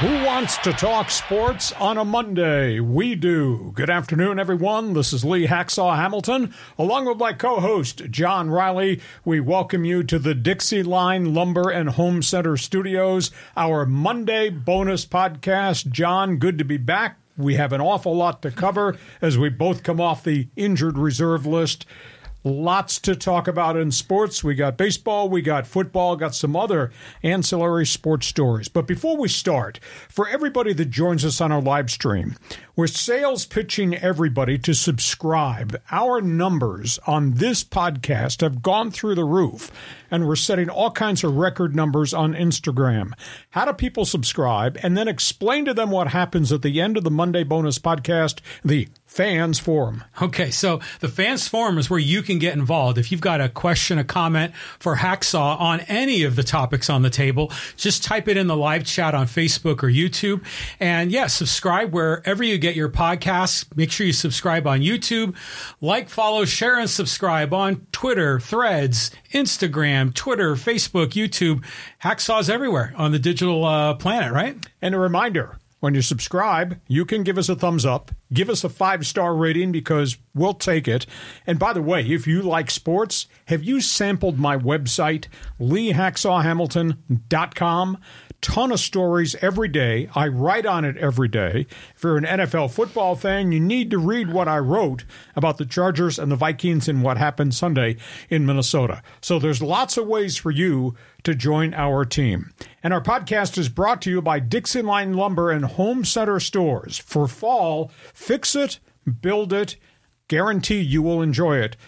Who wants to talk sports on a Monday? We do. Good afternoon, everyone. This is Lee Hacksaw Hamilton, along with my co host, John Riley. We welcome you to the Dixieline Lumber and Home Center Studios, our Monday bonus podcast. John, good to be back. We have an awful lot to cover as we both come off the injured reserve list. Lots to talk about in sports. We got baseball, we got football, got some other ancillary sports stories. But before we start, for everybody that joins us on our live stream, we're sales pitching everybody to subscribe. Our numbers on this podcast have gone through the roof, and we're setting all kinds of record numbers on Instagram. How do people subscribe? And then explain to them what happens at the end of the Monday bonus podcast, the Fans Forum. Okay, so the Fans Forum is where you can get involved. If you've got a question, a comment for Hacksaw on any of the topics on the table, just type it in the live chat on Facebook or YouTube. And yeah, subscribe wherever you get your podcasts. Make sure you subscribe on YouTube. Like, follow, share, and subscribe on Twitter, Threads, Instagram, Twitter, Facebook, YouTube. Hacksaw's everywhere on the digital uh, planet, right? And a reminder when you subscribe, you can give us a thumbs up, give us a five star rating because we'll take it. And by the way, if you like sports, have you sampled my website, leehacksawhamilton.com? Ton of stories every day. I write on it every day. If you're an NFL football fan, you need to read what I wrote about the Chargers and the Vikings and what happened Sunday in Minnesota. So there's lots of ways for you to join our team. And our podcast is brought to you by Dixieline Lumber and Home Center Stores. For fall, fix it, build it, guarantee you will enjoy it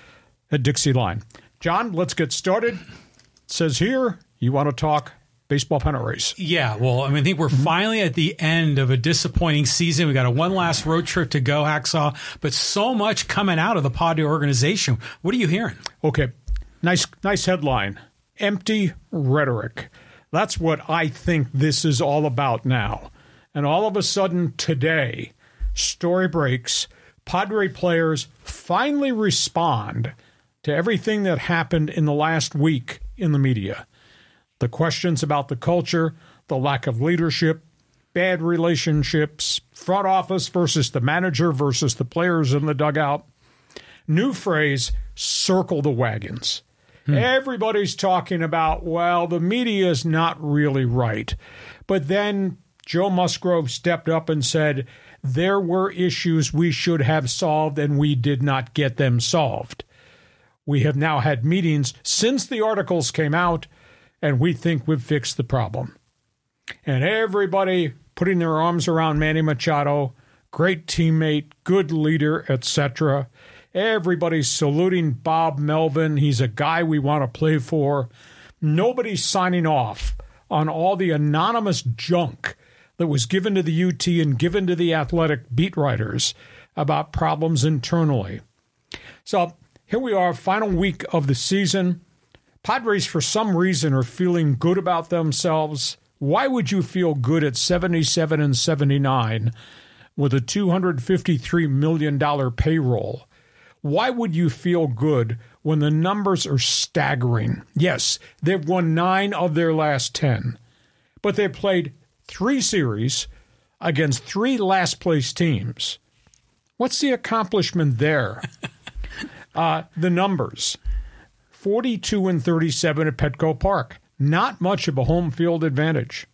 at Dixieline. John, let's get started. It says here you want to talk baseball pennant race. Yeah, well, I mean, I think we're mm-hmm. finally at the end of a disappointing season. We got a one last road trip to go, Hacksaw, but so much coming out of the Padre organization. What are you hearing? Okay, nice, nice headline. Empty rhetoric. That's what I think this is all about now. And all of a sudden today, story breaks. Padre players finally respond to everything that happened in the last week in the media. The questions about the culture, the lack of leadership, bad relationships, front office versus the manager versus the players in the dugout. New phrase circle the wagons. Hmm. Everybody's talking about, well, the media is not really right. But then Joe Musgrove stepped up and said, there were issues we should have solved and we did not get them solved. We have now had meetings since the articles came out, and we think we've fixed the problem. And everybody putting their arms around Manny Machado, great teammate, good leader, etc. Everybody's saluting Bob Melvin. He's a guy we want to play for. Nobody's signing off on all the anonymous junk that was given to the UT and given to the athletic beat writers about problems internally. So here we are, final week of the season. Padres, for some reason, are feeling good about themselves. Why would you feel good at 77 and 79 with a $253 million payroll? Why would you feel good when the numbers are staggering? Yes, they've won nine of their last 10, but they played three series against three last place teams. What's the accomplishment there? uh, the numbers 42 and 37 at Petco Park. Not much of a home field advantage.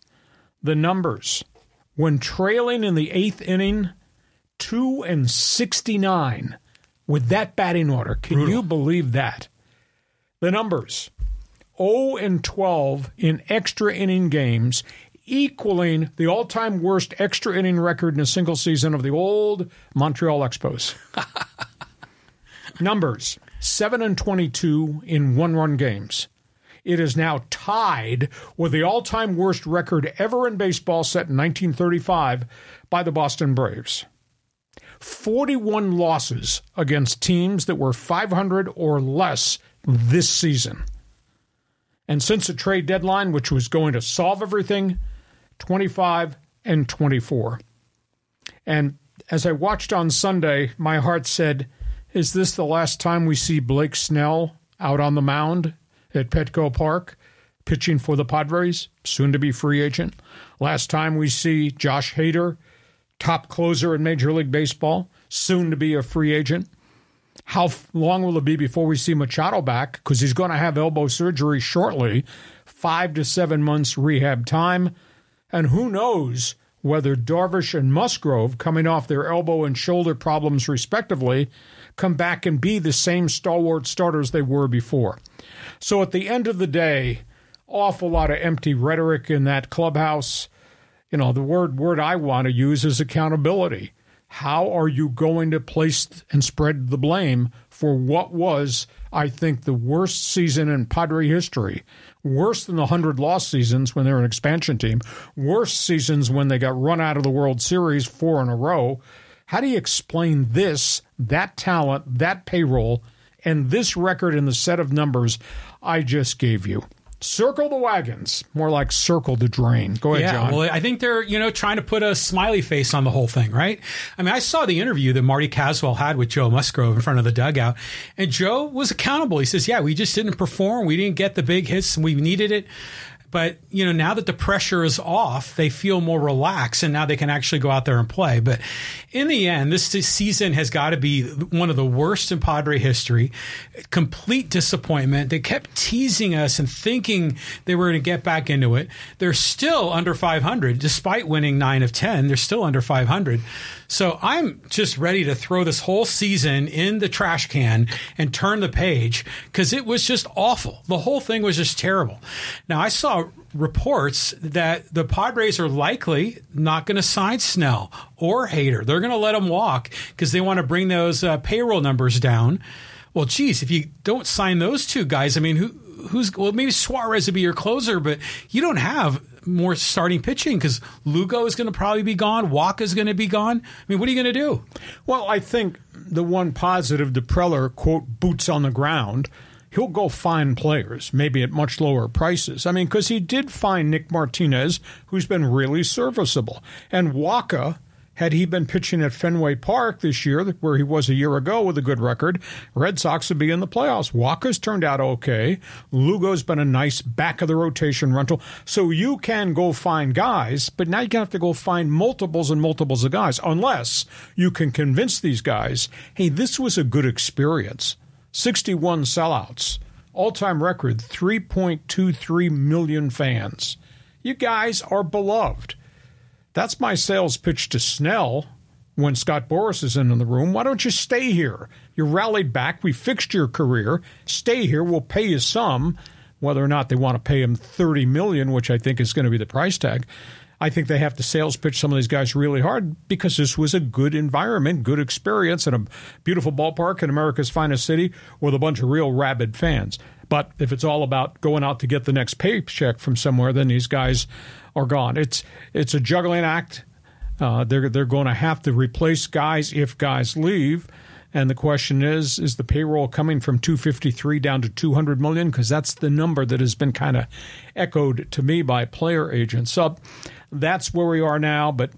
The numbers when trailing in the eighth inning, 2 and 69 with that batting order. Can Brutal. you believe that? The numbers 0 and 12 in extra inning games, equaling the all time worst extra inning record in a single season of the old Montreal Expos. numbers 7 and 22 in one run games. It is now tied with the all time worst record ever in baseball set in 1935 by the Boston Braves. 41 losses against teams that were 500 or less this season. And since the trade deadline, which was going to solve everything, 25, and 24. And as I watched on Sunday, my heart said, Is this the last time we see Blake Snell out on the mound at Petco Park pitching for the Padres, soon to be free agent? Last time we see Josh Hader, top closer in Major League Baseball, soon to be a free agent? How long will it be before we see Machado back? Because he's going to have elbow surgery shortly, five to seven months rehab time. And who knows whether Darvish and Musgrove, coming off their elbow and shoulder problems respectively, come back and be the same stalwart starters they were before. So at the end of the day, awful lot of empty rhetoric in that clubhouse. You know, the word word I want to use is accountability. How are you going to place and spread the blame for what was, I think, the worst season in Padre history? Worse than the 100 loss seasons when they were an expansion team, worse seasons when they got run out of the World Series four in a row. How do you explain this, that talent, that payroll, and this record in the set of numbers I just gave you? Circle the wagons, more like circle the drain. Go ahead, yeah, John. well, I think they're you know trying to put a smiley face on the whole thing, right? I mean, I saw the interview that Marty Caswell had with Joe Musgrove in front of the dugout, and Joe was accountable. He says, "Yeah, we just didn't perform. We didn't get the big hits, and we needed it." But you know, now that the pressure is off, they feel more relaxed, and now they can actually go out there and play. But in the end, this season has got to be one of the worst in Padre history. Complete disappointment. They kept teasing us and thinking they were going to get back into it. They're still under 500, despite winning nine of 10. They're still under 500. So I'm just ready to throw this whole season in the trash can and turn the page because it was just awful. The whole thing was just terrible. Now, I saw reports that the Padres are likely not going to sign Snell or Hader. They're going to let them walk because they want to bring those uh, payroll numbers down. Well, geez, if you don't sign those two guys, I mean, who, who's well, maybe Suarez would be your closer, but you don't have more starting pitching because Lugo is going to probably be gone. Wacha is going to be gone. I mean, what are you going to do? Well, I think the one positive, Preller quote, boots on the ground, he'll go find players, maybe at much lower prices. I mean, because he did find Nick Martinez, who's been really serviceable. And Wacha had he been pitching at Fenway Park this year, where he was a year ago with a good record, Red Sox would be in the playoffs. Walker's turned out okay. Lugo's been a nice back of the rotation rental. So you can go find guys, but now to have to go find multiples and multiples of guys, unless you can convince these guys, hey, this was a good experience. 61 sellouts, all time record, 3.23 million fans. You guys are beloved. That's my sales pitch to Snell when Scott Boras is in the room. Why don't you stay here? You rallied back. We fixed your career. Stay here. We'll pay you some. Whether or not they want to pay him thirty million, which I think is going to be the price tag, I think they have to sales pitch some of these guys really hard because this was a good environment, good experience, and a beautiful ballpark in America's finest city with a bunch of real rabid fans. But if it's all about going out to get the next paycheck from somewhere, then these guys are gone. It's it's a juggling act. Uh, they're they're going to have to replace guys if guys leave. And the question is, is the payroll coming from 253 down to 200 million? Because that's the number that has been kind of echoed to me by player agents. So that's where we are now, but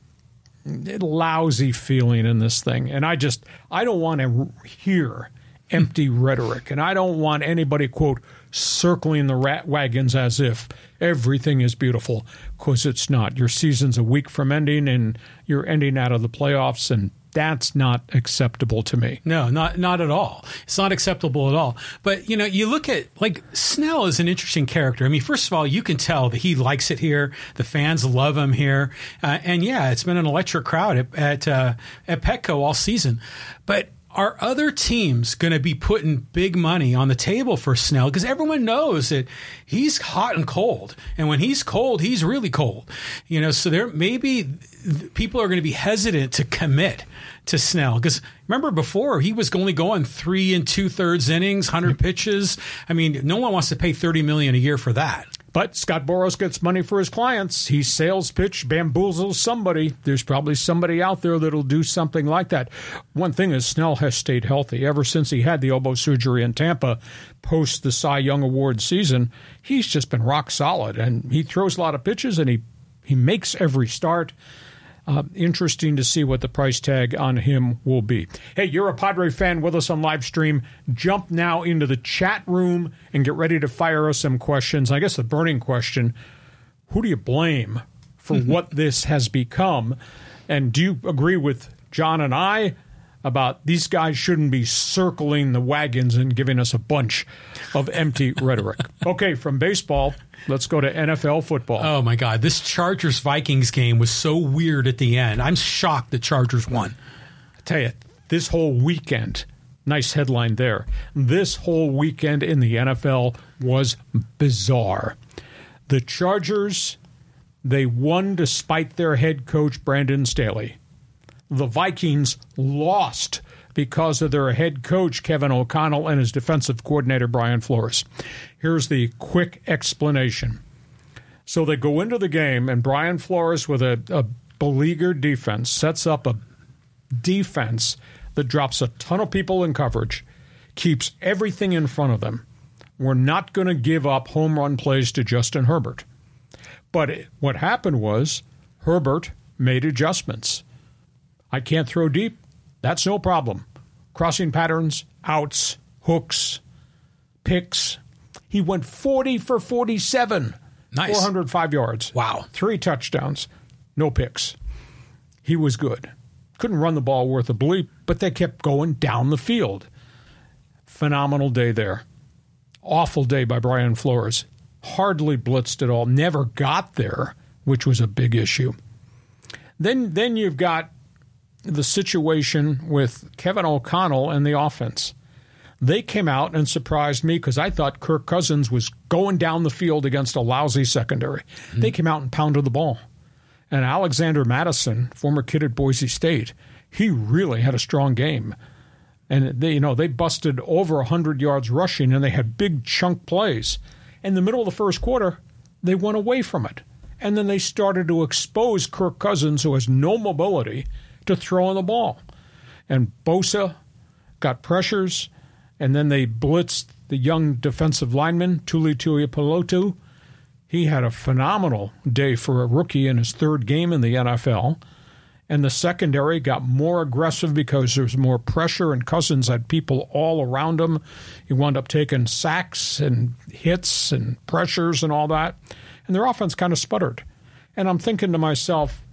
lousy feeling in this thing. And I just, I don't want to hear empty rhetoric. And I don't want anybody, quote, circling the rat wagons as if everything is beautiful, because it's not. Your season's a week from ending, and you're ending out of the playoffs, and that's not acceptable to me. No, not not at all. It's not acceptable at all. But you know, you look at like Snell is an interesting character. I mean, first of all, you can tell that he likes it here. The fans love him here, uh, and yeah, it's been an electric crowd at at, uh, at Petco all season. But are other teams going to be putting big money on the table for Snell? Because everyone knows that he's hot and cold, and when he's cold, he's really cold. You know, so there maybe people are going to be hesitant to commit to Snell because remember before he was only going three and two thirds innings, hundred pitches. I mean, no one wants to pay thirty million a year for that. But Scott Boras gets money for his clients. He sales pitch bamboozles somebody. There's probably somebody out there that'll do something like that. One thing is Snell has stayed healthy ever since he had the elbow surgery in Tampa post the Cy Young Award season. He's just been rock solid, and he throws a lot of pitches and he he makes every start. Uh, interesting to see what the price tag on him will be. Hey, you're a Padre fan with us on live stream. Jump now into the chat room and get ready to fire us some questions. I guess the burning question who do you blame for what this has become? And do you agree with John and I about these guys shouldn't be circling the wagons and giving us a bunch of empty rhetoric? Okay, from baseball, let's go to NFL football. Oh my God, this Chargers Vikings game was so weird at the end. I'm shocked the Chargers won. I tell you, this whole weekend, nice headline there. This whole weekend in the NFL was bizarre. The Chargers, they won despite their head coach, Brandon Staley. The Vikings lost because of their head coach, Kevin O'Connell, and his defensive coordinator, Brian Flores. Here's the quick explanation. So they go into the game, and Brian Flores, with a, a beleaguered defense, sets up a defense that drops a ton of people in coverage, keeps everything in front of them. We're not going to give up home run plays to Justin Herbert. But it, what happened was Herbert made adjustments. I can't throw deep. That's no problem. Crossing patterns, outs, hooks, picks. He went 40 for 47. Nice. 405 yards. Wow. Three touchdowns, no picks. He was good. Couldn't run the ball worth a bleep, but they kept going down the field. Phenomenal day there. Awful day by Brian Flores. Hardly blitzed at all. Never got there, which was a big issue. Then, then you've got the situation with Kevin O'Connell and the offense. They came out and surprised me because I thought Kirk Cousins was going down the field against a lousy secondary. Mm-hmm. They came out and pounded the ball. And Alexander Mattison, former kid at Boise State, he really had a strong game. And they, you know, they busted over 100 yards rushing and they had big chunk plays. In the middle of the first quarter, they went away from it. And then they started to expose Kirk Cousins, who has no mobility, to throwing the ball. And Bosa got pressures, and then they blitzed the young defensive lineman, Tuli Tuipulotu. He had a phenomenal day for a rookie in his third game in the NFL. And the secondary got more aggressive because there was more pressure, and Cousins had people all around him. He wound up taking sacks and hits and pressures and all that. And their offense kind of sputtered. And I'm thinking to myself,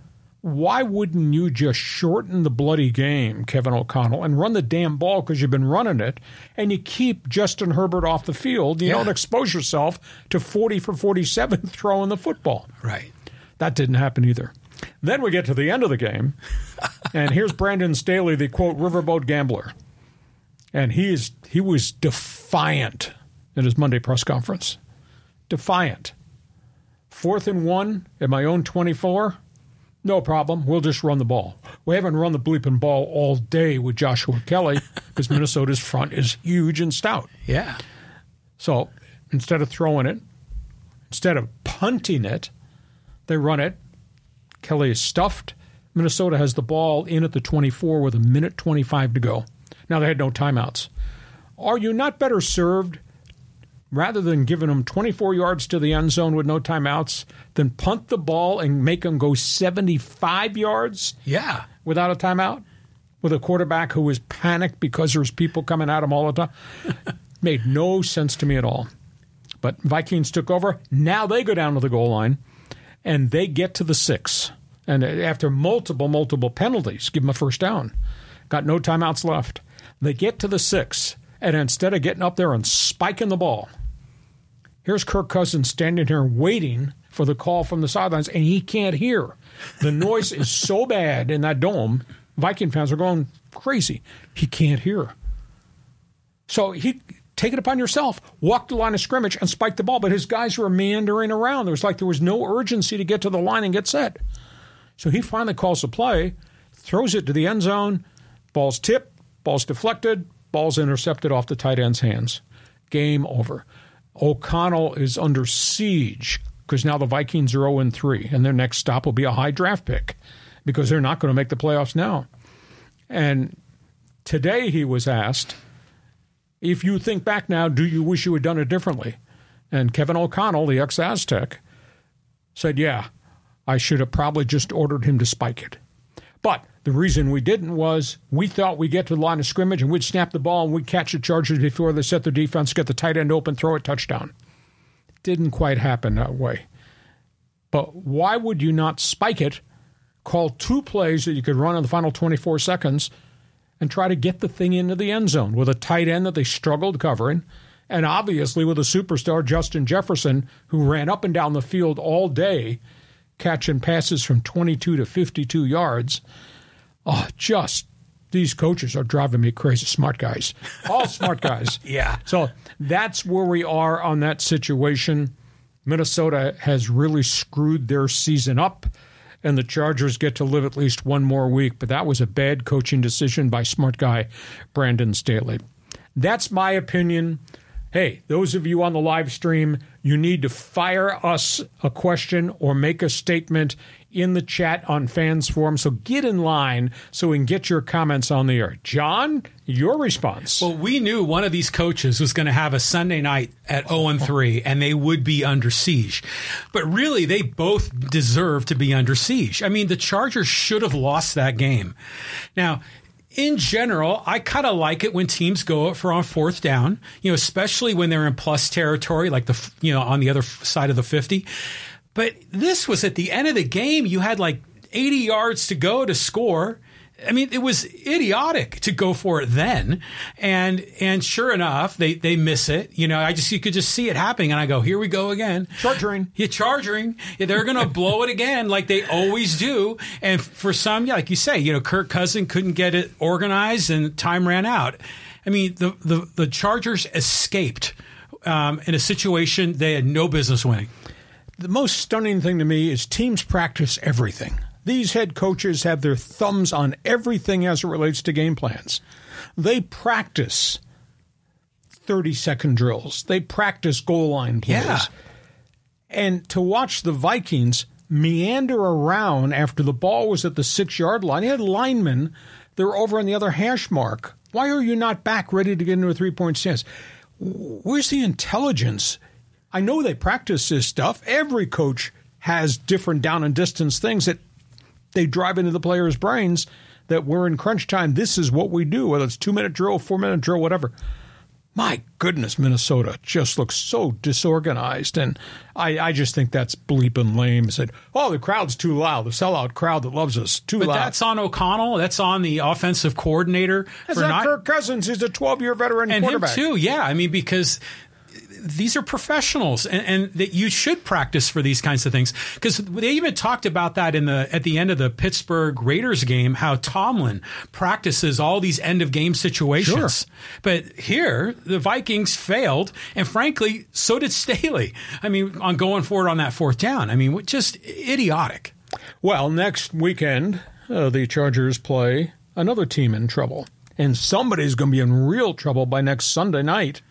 why wouldn't you just shorten the bloody game, Kevin O'Connell, and run the damn ball because you've been running it, and you keep Justin Herbert off the field? You yeah. don't expose yourself to 40 for 47 throwing the football. Right. That didn't happen either. Then we get to the end of the game, and here's Brandon Staley, the quote riverboat gambler, and he is he was defiant in his Monday press conference. Defiant. Fourth and one at my own 24. No problem. We'll just run the ball. We haven't run the bleeping ball all day with Joshua Kelley because Minnesota's front is huge and stout. Yeah. So instead of throwing it, instead of punting it, they run it. Kelly is stuffed. Minnesota has the ball in at the 24 with a minute 25 to go. Now they had no timeouts. Are you not better served rather than giving them 24 yards to the end zone with no timeouts, then punt the ball and make them go 75 yards yeah. without a timeout with a quarterback who was panicked because there's people coming at him all the time. Made no sense to me at all. But Vikings took over. Now they go down to the goal line and they get to the six. And uh, after multiple, multiple penalties, give them a first down. Got no timeouts left. They get to the six. And instead of getting up there and spiking the ball, Here's Kirk Cousins standing here waiting for the call from the sidelines, and he can't hear. The noise is so bad in that dome, Viking fans are going crazy. He can't hear. So he take it upon yourself. Walk the line of scrimmage and spike the ball, but his guys were meandering around. There was like there was no urgency to get to the line and get set. So he finally calls the play, throws it to the end zone, ball's tipped, ball's deflected, ball's intercepted off the tight end's hands. Game over. O'Connell is under siege because now the Vikings are 0 3, and their next stop will be a high draft pick because they're not going to make the playoffs now. And today he was asked, if you think back now, do you wish you had done it differently? And Kevin O'Connell, the ex Aztec, said, yeah, I should have probably just ordered him to spike it. But the reason we didn't was we thought we'd get to the line of scrimmage and we'd snap the ball and we'd catch the Chargers before they set their defense, get the tight end open, throw a touchdown. Didn't quite happen that way. But why would you not spike it, call two plays that you could run in the final 24 seconds, and try to get the thing into the end zone with a tight end that they struggled covering, and obviously with a superstar, Justin Jefferson, who ran up and down the field all day catching passes from 22 to 52 yards. Oh, just these coaches are driving me crazy. Smart guys, all smart guys. Yeah. So that's where we are on that situation. Minnesota has really screwed their season up, and the Chargers get to live at least one more week. But that was a bad coaching decision by smart guy Brandon Staley. That's my opinion. Hey, those of you on the live stream, you need to fire us a question or make a statement in the chat on fans forum. So get in line so we can get your comments on the air. John, your response. Well, we knew one of these coaches was going to have a Sunday night at 0 and 3 and they would be under siege. But really, they both deserve to be under siege. I mean, the Chargers should have lost that game. Now, in general, I kind of like it when teams go for on fourth down, you know, especially when they're in plus territory, like the, you know, on the other side of the 50. But this was at the end of the game. You had like 80 yards to go to score. I mean, it was idiotic to go for it then, and and sure enough, they they miss it. You know, I just you could just see it happening, and I go, here we go again, charging, yeah, charging. Yeah, they're gonna blow it again, like they always do. And for some, yeah, like you say, you know, Kirk Cousin couldn't get it organized, and time ran out. I mean, the the the Chargers escaped um, in a situation they had no business winning. The most stunning thing to me is teams practice everything. These head coaches have their thumbs on everything as it relates to game plans. They practice 30 second drills, they practice goal line plays. Yeah. And to watch the Vikings meander around after the ball was at the six yard line, they had linemen, they're over on the other hash mark. Why are you not back ready to get into a three point stance? Where's the intelligence? I know they practice this stuff. Every coach has different down and distance things that they drive into the players' brains that we're in crunch time. This is what we do, whether it's two minute drill, four minute drill, whatever. My goodness, Minnesota just looks so disorganized, and I, I just think that's bleeping lame. Said, oh, the crowd's too loud. The sellout crowd that loves us too but loud. that's on O'Connell. That's on the offensive coordinator That's for not Kirk Cousins. He's a 12 year veteran and him too. Yeah, I mean because these are professionals, and, and that you should practice for these kinds of things. Because they even talked about that in the at the end of the Pittsburgh Raiders game, how Tomlin practices all these end of game situations. Sure. But here, the Vikings failed, and frankly, so did Staley. I mean, on going forward on that fourth down. I mean, just idiotic. Well, next weekend, uh, the Chargers play another team in trouble. And somebody's going to be in real trouble by next Sunday night.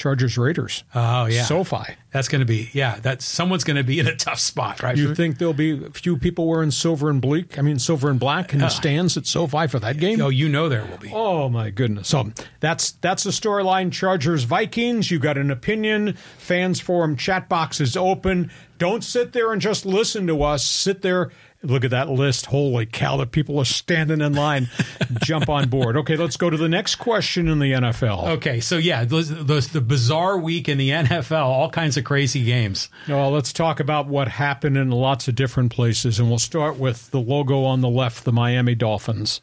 Chargers Raiders. Oh yeah, SoFi. That's going to be yeah. That someone's going to be in a tough spot, right? You think there'll be a few people wearing silver and bleak? I mean, silver and black in the uh. stands at SoFi for that game? oh, you know there will be. Oh my goodness! So that's that's the storyline. Chargers Vikings. You got an opinion? Fans forum chat box is open. Don't sit there and just listen to us. Sit there. Look at that list. Holy cow! The people are standing in line. Jump on board. Okay, let's go to the next question in the NFL. Okay, so yeah, those, those, the bizarre week in the NFL, all kinds of crazy games. Well, let's talk about what happened in lots of different places, and we'll start with the logo on the left, the Miami Dolphins.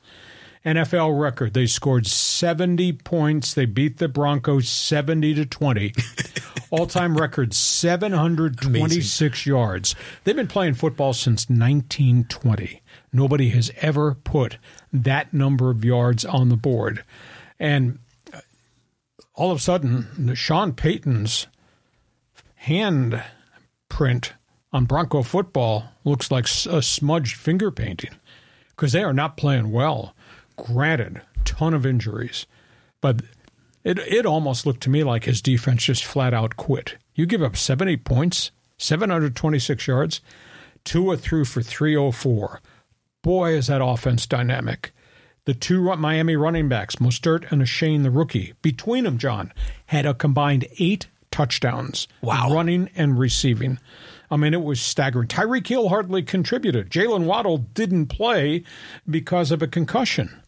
NFL record. They scored 70 points. They beat the Broncos 70 to 20. All-time record 726 yards. They've been playing football since 1920. Nobody has ever put that number of yards on the board. And uh, all of a sudden, Sean Payton's hand print on Bronco football looks like a smudged finger painting because they are not playing well. Granted, ton of injuries, but it it almost looked to me like his defense just flat out quit. You give up 70 points, 726 yards, two Tua threw for 304. Boy, is that offense dynamic. The two Miami running backs, Mostert and Achane, the rookie, between them, John, had a combined eight touchdowns, Wow. running and receiving. I mean, it was staggering. Tyreek Hill hardly contributed. Jalen Waddle didn't play because of a concussion.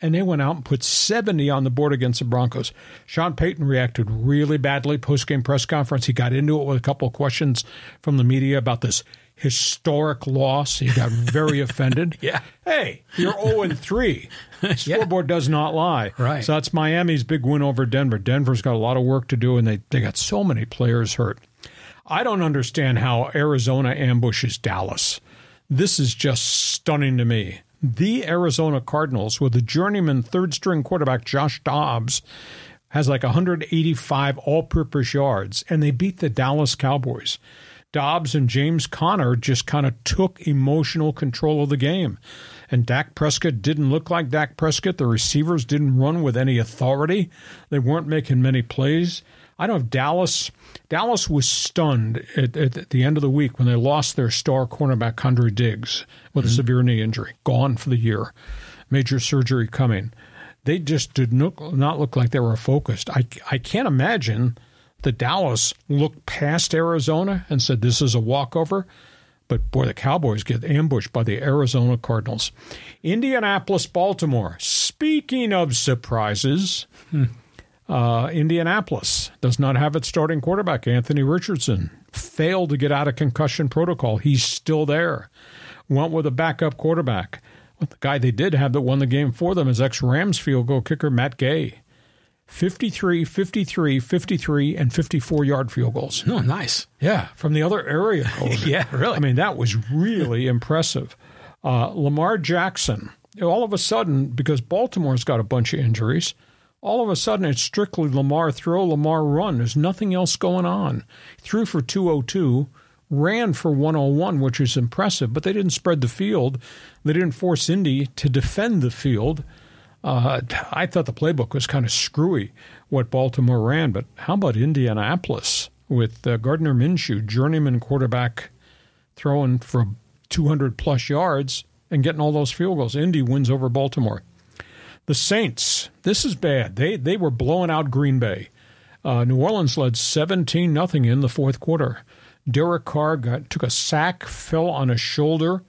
And they went out and put 70 on the board against the Broncos. Sean Payton reacted really badly post game press conference. He got into it with a couple of questions from the media about this historic loss. He got very offended. Yeah. Hey, you're 0 and 3. Scoreboard does not lie. Right. So that's Miami's big win over Denver. Denver's got a lot of work to do, and they, they got so many players hurt. I don't understand how Arizona ambushes Dallas. This is just stunning to me. The Arizona Cardinals, with the journeyman third string quarterback Josh Dobbs, has like 185 all purpose yards, and they beat the Dallas Cowboys. Dobbs and James Conner just kind of took emotional control of the game. And Dak Prescott didn't look like Dak Prescott. The receivers didn't run with any authority. They weren't making many plays. I don't know if Dallas Dallas was stunned at, at, the end of the week when they lost their star cornerback Quandre Diggs with a mm-hmm. severe knee injury, gone for the year, major surgery coming. They just did not, not look like they were focused. I, I can't imagine that Dallas looked past Arizona and said this is a walkover. But boy, the Cowboys get ambushed by the Arizona Cardinals. Indianapolis, Baltimore. Speaking of surprises, hmm. Uh, Indianapolis does not have its starting quarterback, Anthony Richardson. Failed to get out of concussion protocol. He's still there. Went with a backup quarterback. The guy they did have that won the game for them is ex Rams field goal kicker Matt Gay. 53, 53, 53, and 54 yard field goals. Oh, nice. Yeah, from the other area. yeah, really. I mean, that was really impressive. Uh, Lamar Jackson, all of a sudden, because Baltimore's got a bunch of injuries, all of a sudden it's strictly Lamar throw, Lamar run. There's nothing else going on. Threw for 202, ran for 101, which is impressive, but they didn't spread the field. They didn't force Indy to defend the field. Uh, I thought the playbook was kind of screwy what Baltimore ran, but how about Indianapolis with uh, Gardner Minshew, journeyman quarterback, throwing for 200 plus yards and getting all those field goals? Indy wins over Baltimore. The Saints, this is bad. They they were blowing out Green Bay. Uh, New Orleans led 17 nothing in the fourth quarter. Derek Carr got, took a sack, fell on his shoulder.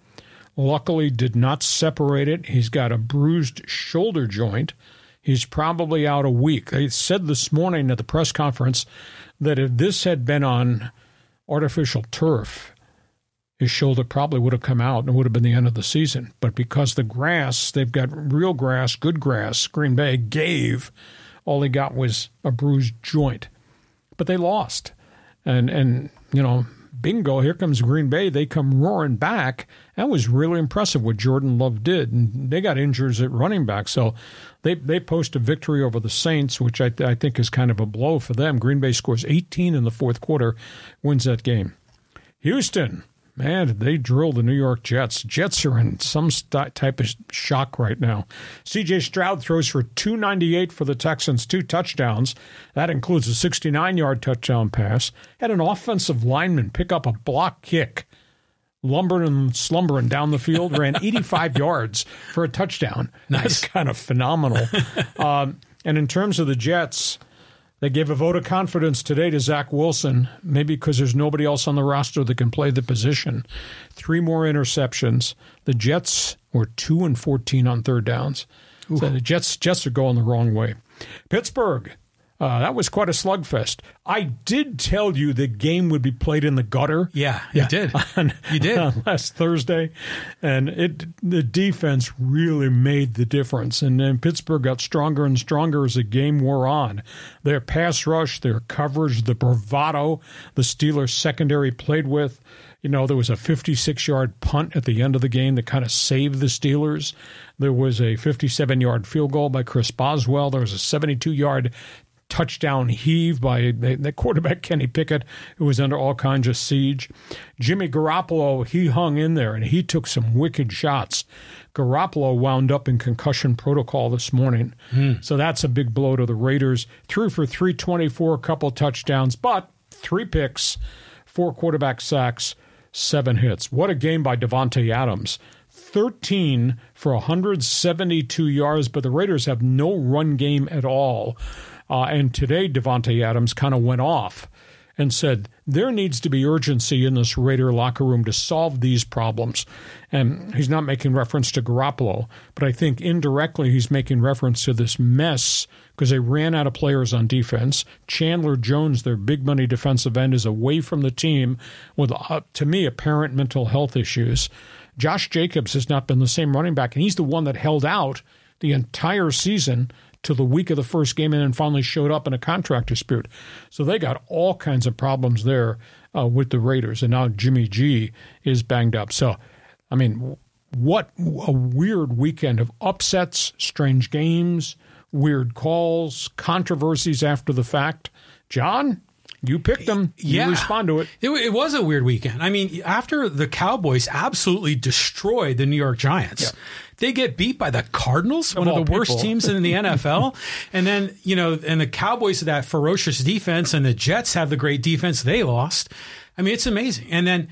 Luckily, did not separate it. He's got a bruised shoulder joint. He's probably out a week. They said this morning at the press conference that if this had been on artificial turf, his shoulder probably would have come out and it would have been the end of the season. But because the grass, they've got real grass, good grass, Green Bay gave, all they got was a bruised joint. But they lost. And, and you know, bingo, here comes Green Bay. They come roaring back. That was really impressive what Jordan Love did. And they got injuries at running back. So they, they post a victory over the Saints, which I, I think is kind of a blow for them. Green Bay scores 18 in the fourth quarter, wins that game. Houston, Man, did they drill the New York Jets? Jets are in some st- type of shock right now. CJ Stroud throws for 298 for the Texans, two touchdowns. That includes a 69 yard touchdown pass. Had an offensive lineman pick up a block kick, lumbering and slumbering down the field, ran 85 yards for a touchdown. Nice. That's kind of phenomenal. um, and in terms of the Jets, they gave a vote of confidence today to Zach Wilson, maybe because there's nobody else on the roster that can play the position. Three more interceptions. The Jets were two and fourteen on third downs. So the Jets Jets are going the wrong way. Pittsburgh uh, that was quite a slugfest. I did tell you the game would be played in the gutter. Yeah, you did. On, you did on last Thursday, and it the defense really made the difference. And then Pittsburgh got stronger and stronger as the game wore on. Their pass rush, their coverage, the bravado the Steelers secondary played with. You know, there was a 56 yard punt at the end of the game that kind of saved the Steelers. There was a 57 yard field goal by Chris Boswell. There was a 72 yard touchdown heave by the quarterback Kenny Pickett, who was under all kinds of siege. Jimmy Garoppolo, he hung in there and he took some wicked shots. Garoppolo wound up in concussion protocol this morning. Hmm. So that's a big blow to the Raiders. Threw for 324, a couple touchdowns, but three picks, four quarterback sacks, seven hits. What a game by Davante Adams. 13 for 172 yards, but the Raiders have no run game at all. Uh, and today, Davante Adams kind of went off and said there needs to be urgency in this Raider locker room to solve these problems. And he's not making reference to Garoppolo, but I think indirectly he's making reference to this mess because they ran out of players on defense. Chandler Jones, their big money defensive end, is away from the team with, uh, to me, apparent mental health issues. Josh Jacobs has not been the same running back, and he's the one that held out the entire season to the week of the first game and then finally showed up in a contract dispute. So they got all kinds of problems there uh, with the Raiders. And now Jimmy G is banged up. So, I mean, what a weird weekend of upsets, strange games, weird calls, controversies after the fact. John, you picked them. You respond to it. It, it was a weird weekend. I mean, after the Cowboys absolutely destroyed the New York Giants, they get beat by the Cardinals, one of the worst teams in the NFL. and then, you know, and the Cowboys have that ferocious defense, and the Jets have the great defense they lost. I mean, it's amazing. And then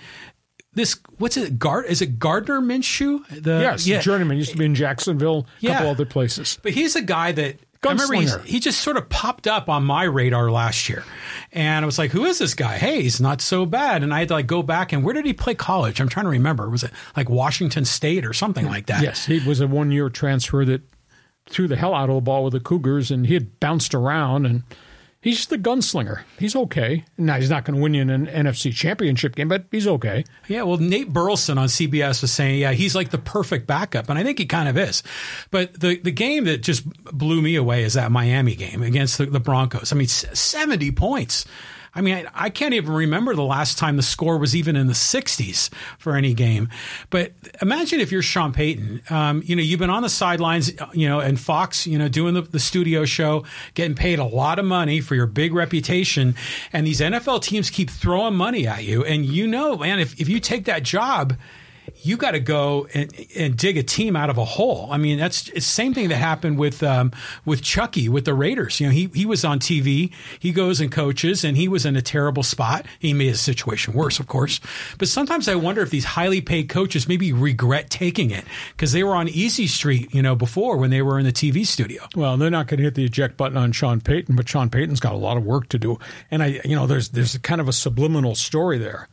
this, what's it? Gard, is it Gardner Minshew? The, Yes, yeah. journeyman used to be in Jacksonville, a couple Yeah. other places. But he's a guy that I remember he's, Gunslinger. he just sort of popped up on my radar last year. And I was like, who is this guy? Hey, he's not so bad. And I had to like go back and where did he play college? I'm trying to remember. Was it like Washington State or something like that? Yes, he was a one year transfer that threw the hell out of the ball with the Cougars, and he had bounced around, and he's just the gunslinger. He's okay. Now, he's not going to win you an NFC championship game, but he's okay. Yeah, well, Nate Burleson on CBS was saying, yeah, he's like the perfect backup, and I think he kind of is. But the the game that just blew me away is that Miami game against the, the Broncos. I mean, seventy points. I mean, I, I can't even remember the last time the score was even in the 60s for any game. But imagine if you're Sean Payton. Um, you know, you've been on the sidelines, you know, and Fox, you know, doing the, the studio show, getting paid a lot of money for your big reputation. And these NFL teams keep throwing money at you. And you know, man, if, if you take that job, you got to go and, and dig a team out of a hole. I mean, that's the same thing that happened with um, with Chucky with the Raiders. You know, he he was on TV, he goes and coaches, and he was in a terrible spot. He made his situation worse, of course. But sometimes I wonder if these highly paid coaches maybe regret taking it because they were on Easy Street, you know, before when they were in the TV studio. Well, they're not going to hit the eject button on Sean Payton, but Sean Payton's got a lot of work to do. And I, you know, there's there's kind of a subliminal story there.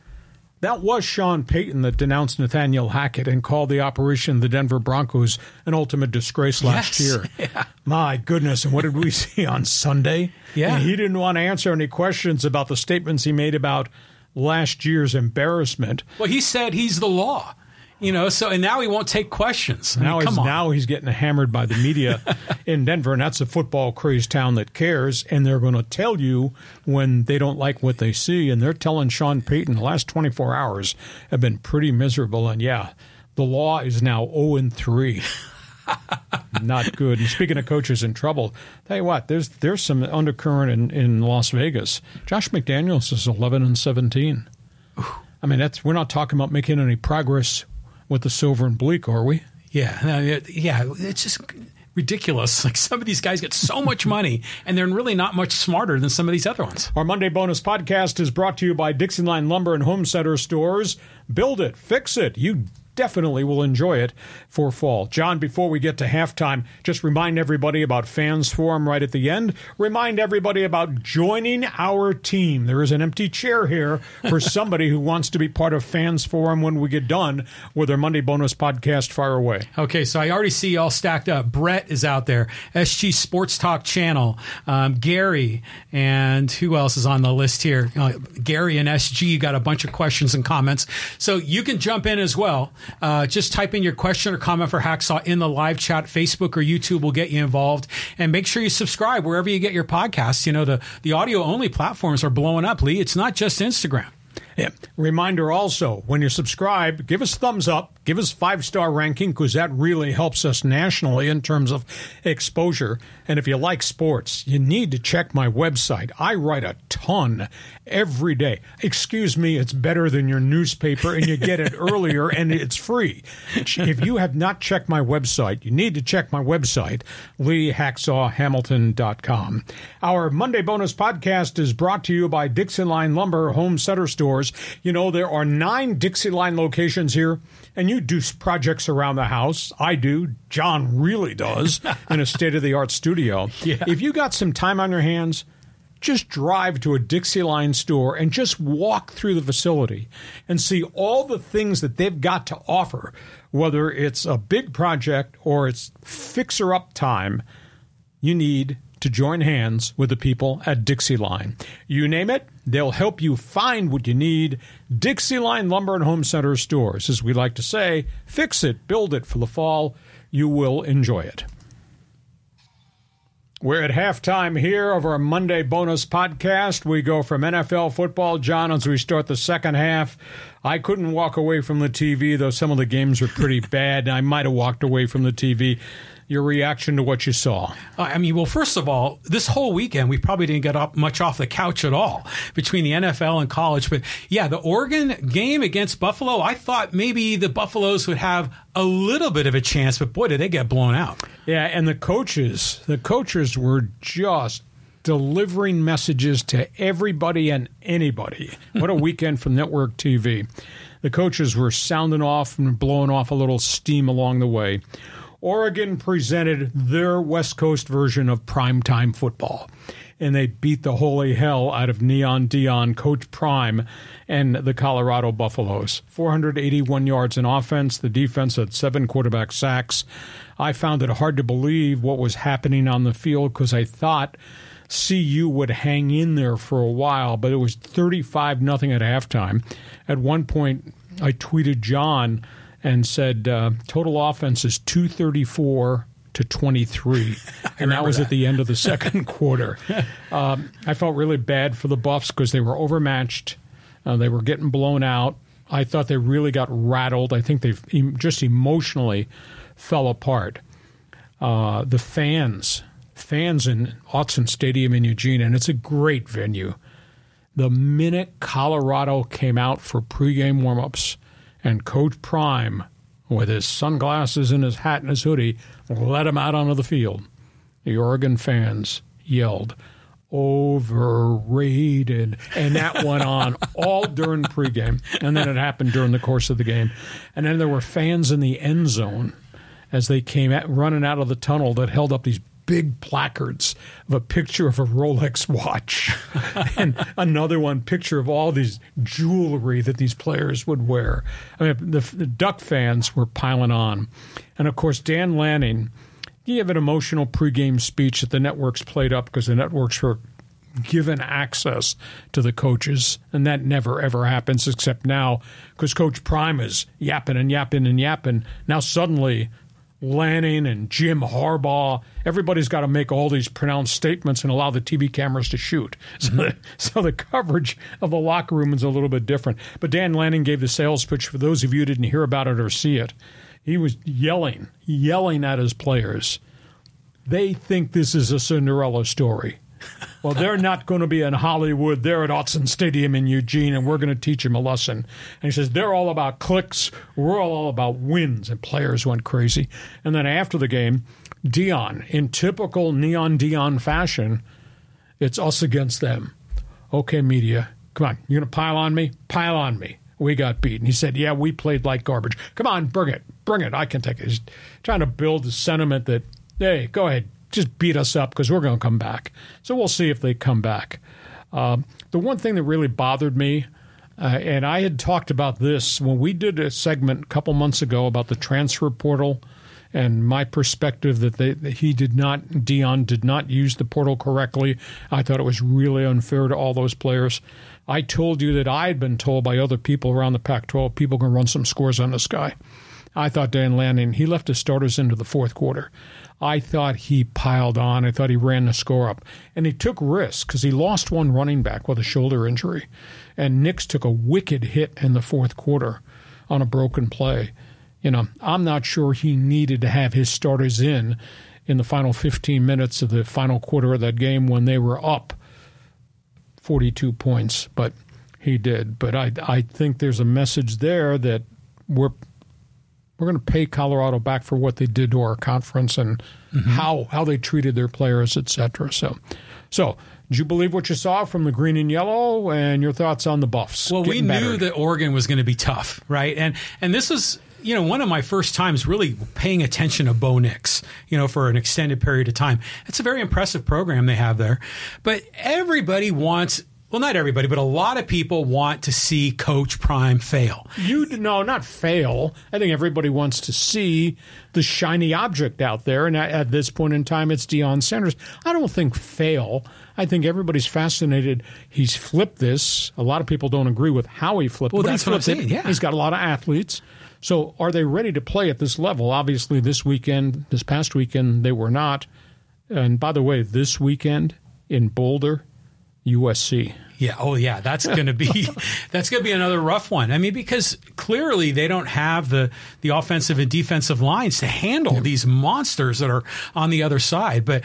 That was Sean Payton that denounced Nathaniel Hackett and called the operation the Denver Broncos an ultimate disgrace last Yes. year. My goodness. And what did we see on Sunday? Yeah. And he didn't want to answer any questions about the statements he made about last year's embarrassment. Well, he said he's the law, you know. So and now he won't take questions. I mean, Now come he's on. now he's getting hammered by the media in Denver, and that's a football crazed town that cares, and they're going to tell you when they don't like what they see, and they're telling Sean Payton the last 24 hours have been pretty miserable, and yeah, the law is now 0 and 3. Not good. And speaking of coaches in trouble, tell you what, there's there's some undercurrent in, in Las Vegas. Josh McDaniels is 11 and 17. I mean, that's we're not talking about making any progress with the silver and bleak, are we? Yeah, yeah, it's just ridiculous. Like some of these guys get so much money, and they're really not much smarter than some of these other ones. Our Monday bonus podcast is brought to you by Dixieline Lumber and Home Center stores. Build it, fix it. You definitely will enjoy it for fall. John, before we get to halftime, just remind everybody about Fans Forum right at the end. Remind everybody about joining our team. There is an empty chair here for somebody who wants to be part of Fans Forum when we get done with our Monday bonus podcast. Fire away. Okay, so I already see you all stacked up. Brett is out there, SG Sports Talk Channel, um, Gary, and who else is on the list here? Uh, Gary and SG got a bunch of questions and comments, so you can jump in as well. Uh, just type in your question or comment for Hacksaw in the live chat. Facebook or YouTube will get you involved, and make sure you subscribe wherever you get your podcasts. You know the the audio only platforms are blowing up. Lee, it's not just Instagram. Yeah. Reminder also, when you subscribe, give us thumbs up, give us five star ranking because that really helps us nationally in terms of exposure. And if you like sports, you need to check my website. I write a ton every day. Excuse me, it's better than your newspaper and you get it earlier and it's free. If you have not checked my website, you need to check my website, leehacksawhamilton.com. Our Monday bonus podcast is brought to you by Dixieline Lumber Home Center Stores. You know, there are nine Dixieline locations here, and you do projects around the house. I do. John really does in a state of the art studio. Yeah. If you got some time on your hands, just drive to a Dixieline store and just walk through the facility and see all the things that they've got to offer, whether it's a big project or it's fixer up time, you need to join hands with the people at Dixieline. You name it, they'll help you find what you need. Dixieline Lumber and Home Center stores, as we like to say, fix it, build it for the fall. You will enjoy it. We're at halftime here of our Monday bonus podcast. We go from NFL football, John, as we start the second half. I couldn't walk away from the TV, though some of the games were pretty bad. I might have walked away from the TV your reaction to what you saw. Uh, I mean, well, first of all, this whole weekend we probably didn't get up much off the couch at all between the NFL and college. But yeah, the Oregon game against Buffalo, I thought maybe the Buffaloes would have a little bit of a chance, but boy, did they get blown out. Yeah, and the coaches, the coaches were just delivering messages to everybody and anybody. What a weekend for network TV. The coaches were sounding off and blowing off a little steam along the way. Oregon presented their West Coast version of primetime football. And they beat the holy hell out of Neon Deion, Coach Prime, and the Colorado Buffaloes. 481 yards in offense. The defense had seven quarterback sacks. I found it hard to believe what was happening on the field because I thought CU would hang in there for a while, but it was 35 nothing at halftime. At one point, I tweeted John and said uh, total offense is 234 to 23. and that was that. at the end of the second quarter. Um, I felt really bad for the Buffs because they were overmatched. Uh, they were getting blown out. I thought they really got rattled. I think they em- just emotionally fell apart. Uh, the fans, fans in Autzen Stadium in Eugene, and it's a great venue. The minute Colorado came out for pregame warmups, and Coach Prime, with his sunglasses and his hat and his hoodie, let him out onto the field. The Oregon fans yelled, overrated. And that went on all during pregame. And then it happened during the course of the game. And then there were fans in the end zone as they came at, running out of the tunnel that held up these big placards of a picture of a Rolex watch and another one picture of all these jewelry that these players would wear. I mean, the, the Duck fans were piling on, and of course Dan Lanning gave an emotional pregame speech that the networks played up because the networks were given access to the coaches, and that never ever happens except now because Coach Prime is yapping and yapping and yapping. Now suddenly Lanning and Jim Harbaugh. Everybody's got to make all these pronounced statements and allow the TV cameras to shoot. So, the, so the coverage of the locker room is a little bit different. But Dan Lanning gave the sales pitch for those of you who didn't hear about it or see it. He was yelling, yelling at his players. They think this is a Cinderella story. Well, they're not going to be in Hollywood. They're at Autzen Stadium in Eugene, and we're going to teach them a lesson. And he says, they're all about clicks. We're all about wins. And players went crazy. And then after the game, Deion, in typical Neon Deion fashion, it's us against them. Okay, media, come on. You're going to pile on me? Pile on me. We got beaten. He said, yeah, we played like garbage. Come on, bring it. Bring it. I can take it. He's trying to build the sentiment that, hey, go ahead just beat us up because we're going to come back. So we'll see if they come back. Um, the one thing that really bothered me, uh, and I had talked about this when we did a segment a couple months ago about the transfer portal and my perspective that, they, that he did not, Deion did not use the portal correctly. I thought it was really unfair to all those players. I told you that I had been told by other people around the Pac 12 people can run some scores on this guy. I thought Dan Lanning, he left his starters into the fourth quarter. I thought he piled on. I thought he ran the score up. And he took risks because he lost one running back with a shoulder injury. And Nix took a wicked hit in the fourth quarter on a broken play. You know, I'm not sure he needed to have his starters in in the final 15 minutes of the final quarter of that game when they were up 42 points, but he did. But I, I think there's a message there that we're we're going to pay Colorado back for what they did to our conference and mm-hmm. how how they treated their players, etc. So, so did you believe what you saw from the green and yellow? And your thoughts on the Buffs? Well, we knew that Oregon was going to be tough, right? And and this is you know, one of my first times really paying attention to Bo Nix, you know, for an extended period of time. It's a very impressive program they have there. But everybody wants well, not everybody, but a lot of people want to see Coach Prime fail. You no, not fail. I think everybody wants to see the shiny object out there, and at, this point in time, it's Deion Sanders. I don't think fail. I think everybody's fascinated. He's flipped this. A lot of people don't agree with how he flipped. Well, but that's he what I'm saying, it. yeah. He's got a lot of athletes. So, are they ready to play at this level? Obviously, this weekend, this past weekend, they were not. And by the way, this weekend in Boulder, USC. Yeah. Oh, yeah. That's going to be that's going to be another rough one. I mean, because clearly they don't have the the offensive and defensive lines to handle these monsters that are on the other side. But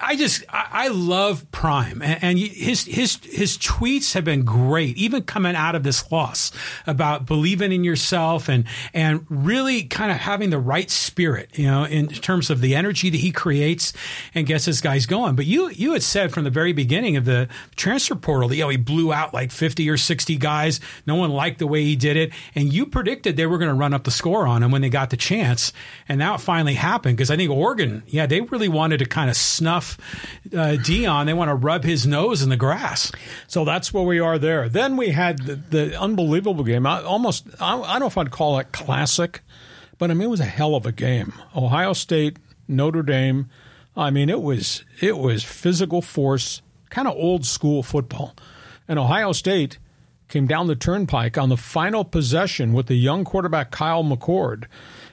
I just I, I love Prime and, and his his his tweets have been great, even coming out of this loss about believing in yourself and and really kind of having the right spirit, you know, in terms of the energy that he creates and gets his guys going. But you you had said from the very beginning of the transfer portal that you know he blew out like fifty or sixty guys. No one liked the way he did it, and you predicted they were going to run up the score on him when they got the chance, and now it finally happened because I think Oregon, yeah, they really wanted to kind of snuff uh, Deion. They want to rub his nose in the grass. So that's where we are there. Then we had the, the unbelievable game. I almost, I, I don't know if I'd call it classic, but I mean, it was a hell of a game. Ohio State, Notre Dame. I mean, it was, it was physical force, kind of old school football. And Ohio State came down the turnpike on the final possession with the young quarterback Kyle McCord.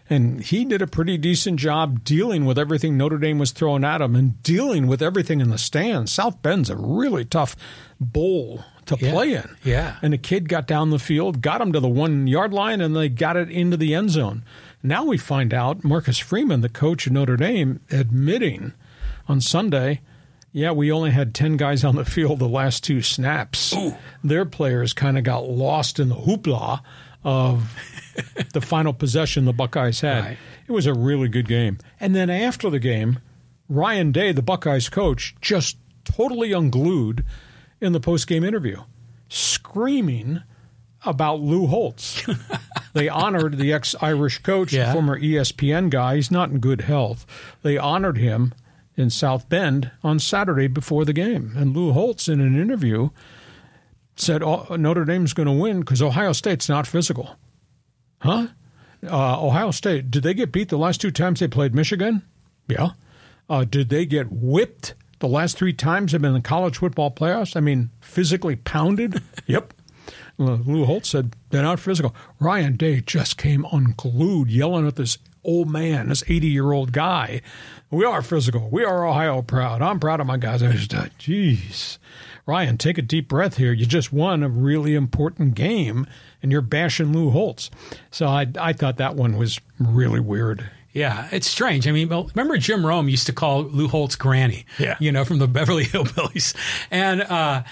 And he did a pretty decent job dealing with everything Notre Dame was throwing at him and dealing with everything in the stands. South Bend's a really tough bowl to Yeah. play in. Yeah. And the kid got down the field, got him to the one yard line, and they got it into the end zone. Now we find out Marcus Freeman, the coach of Notre Dame, admitting on Sunday, yeah, we only had 10 guys on the field the last two snaps. Their players kind of got lost in the hoopla of the final possession the Buckeyes had. Right. It was a really good game. And then after the game, Ryan Day, the Buckeyes coach, just totally unglued in the post-game interview, screaming about Lou Holtz. they honored the ex-Irish coach, Yeah. the former ESPN guy. He's not in good health. They honored him in South Bend on Saturday before the game. And Lou Holtz, in an interview, said oh, Notre Dame's going to win because Ohio State's not physical. Huh? Uh, Ohio State, did they get beat the last two times they played Michigan? Yeah. Uh, did they get whipped the last three times they've been in the college football playoffs? I mean, physically pounded? yep. Lou Holtz said they're not physical. Ryan Day just came unglued, yelling at this old man, this 80 year old guy. We are physical. We are Ohio proud. I'm proud of my guys. I just, jeez. Ryan, take a deep breath here. You just won a really important game, and you're bashing Lou Holtz. So I, I thought that one was really weird. Yeah, it's strange. I mean, remember Jim Rome used to call Lou Holtz Granny, Yeah. you know, from the Beverly Hillbillies, and uh,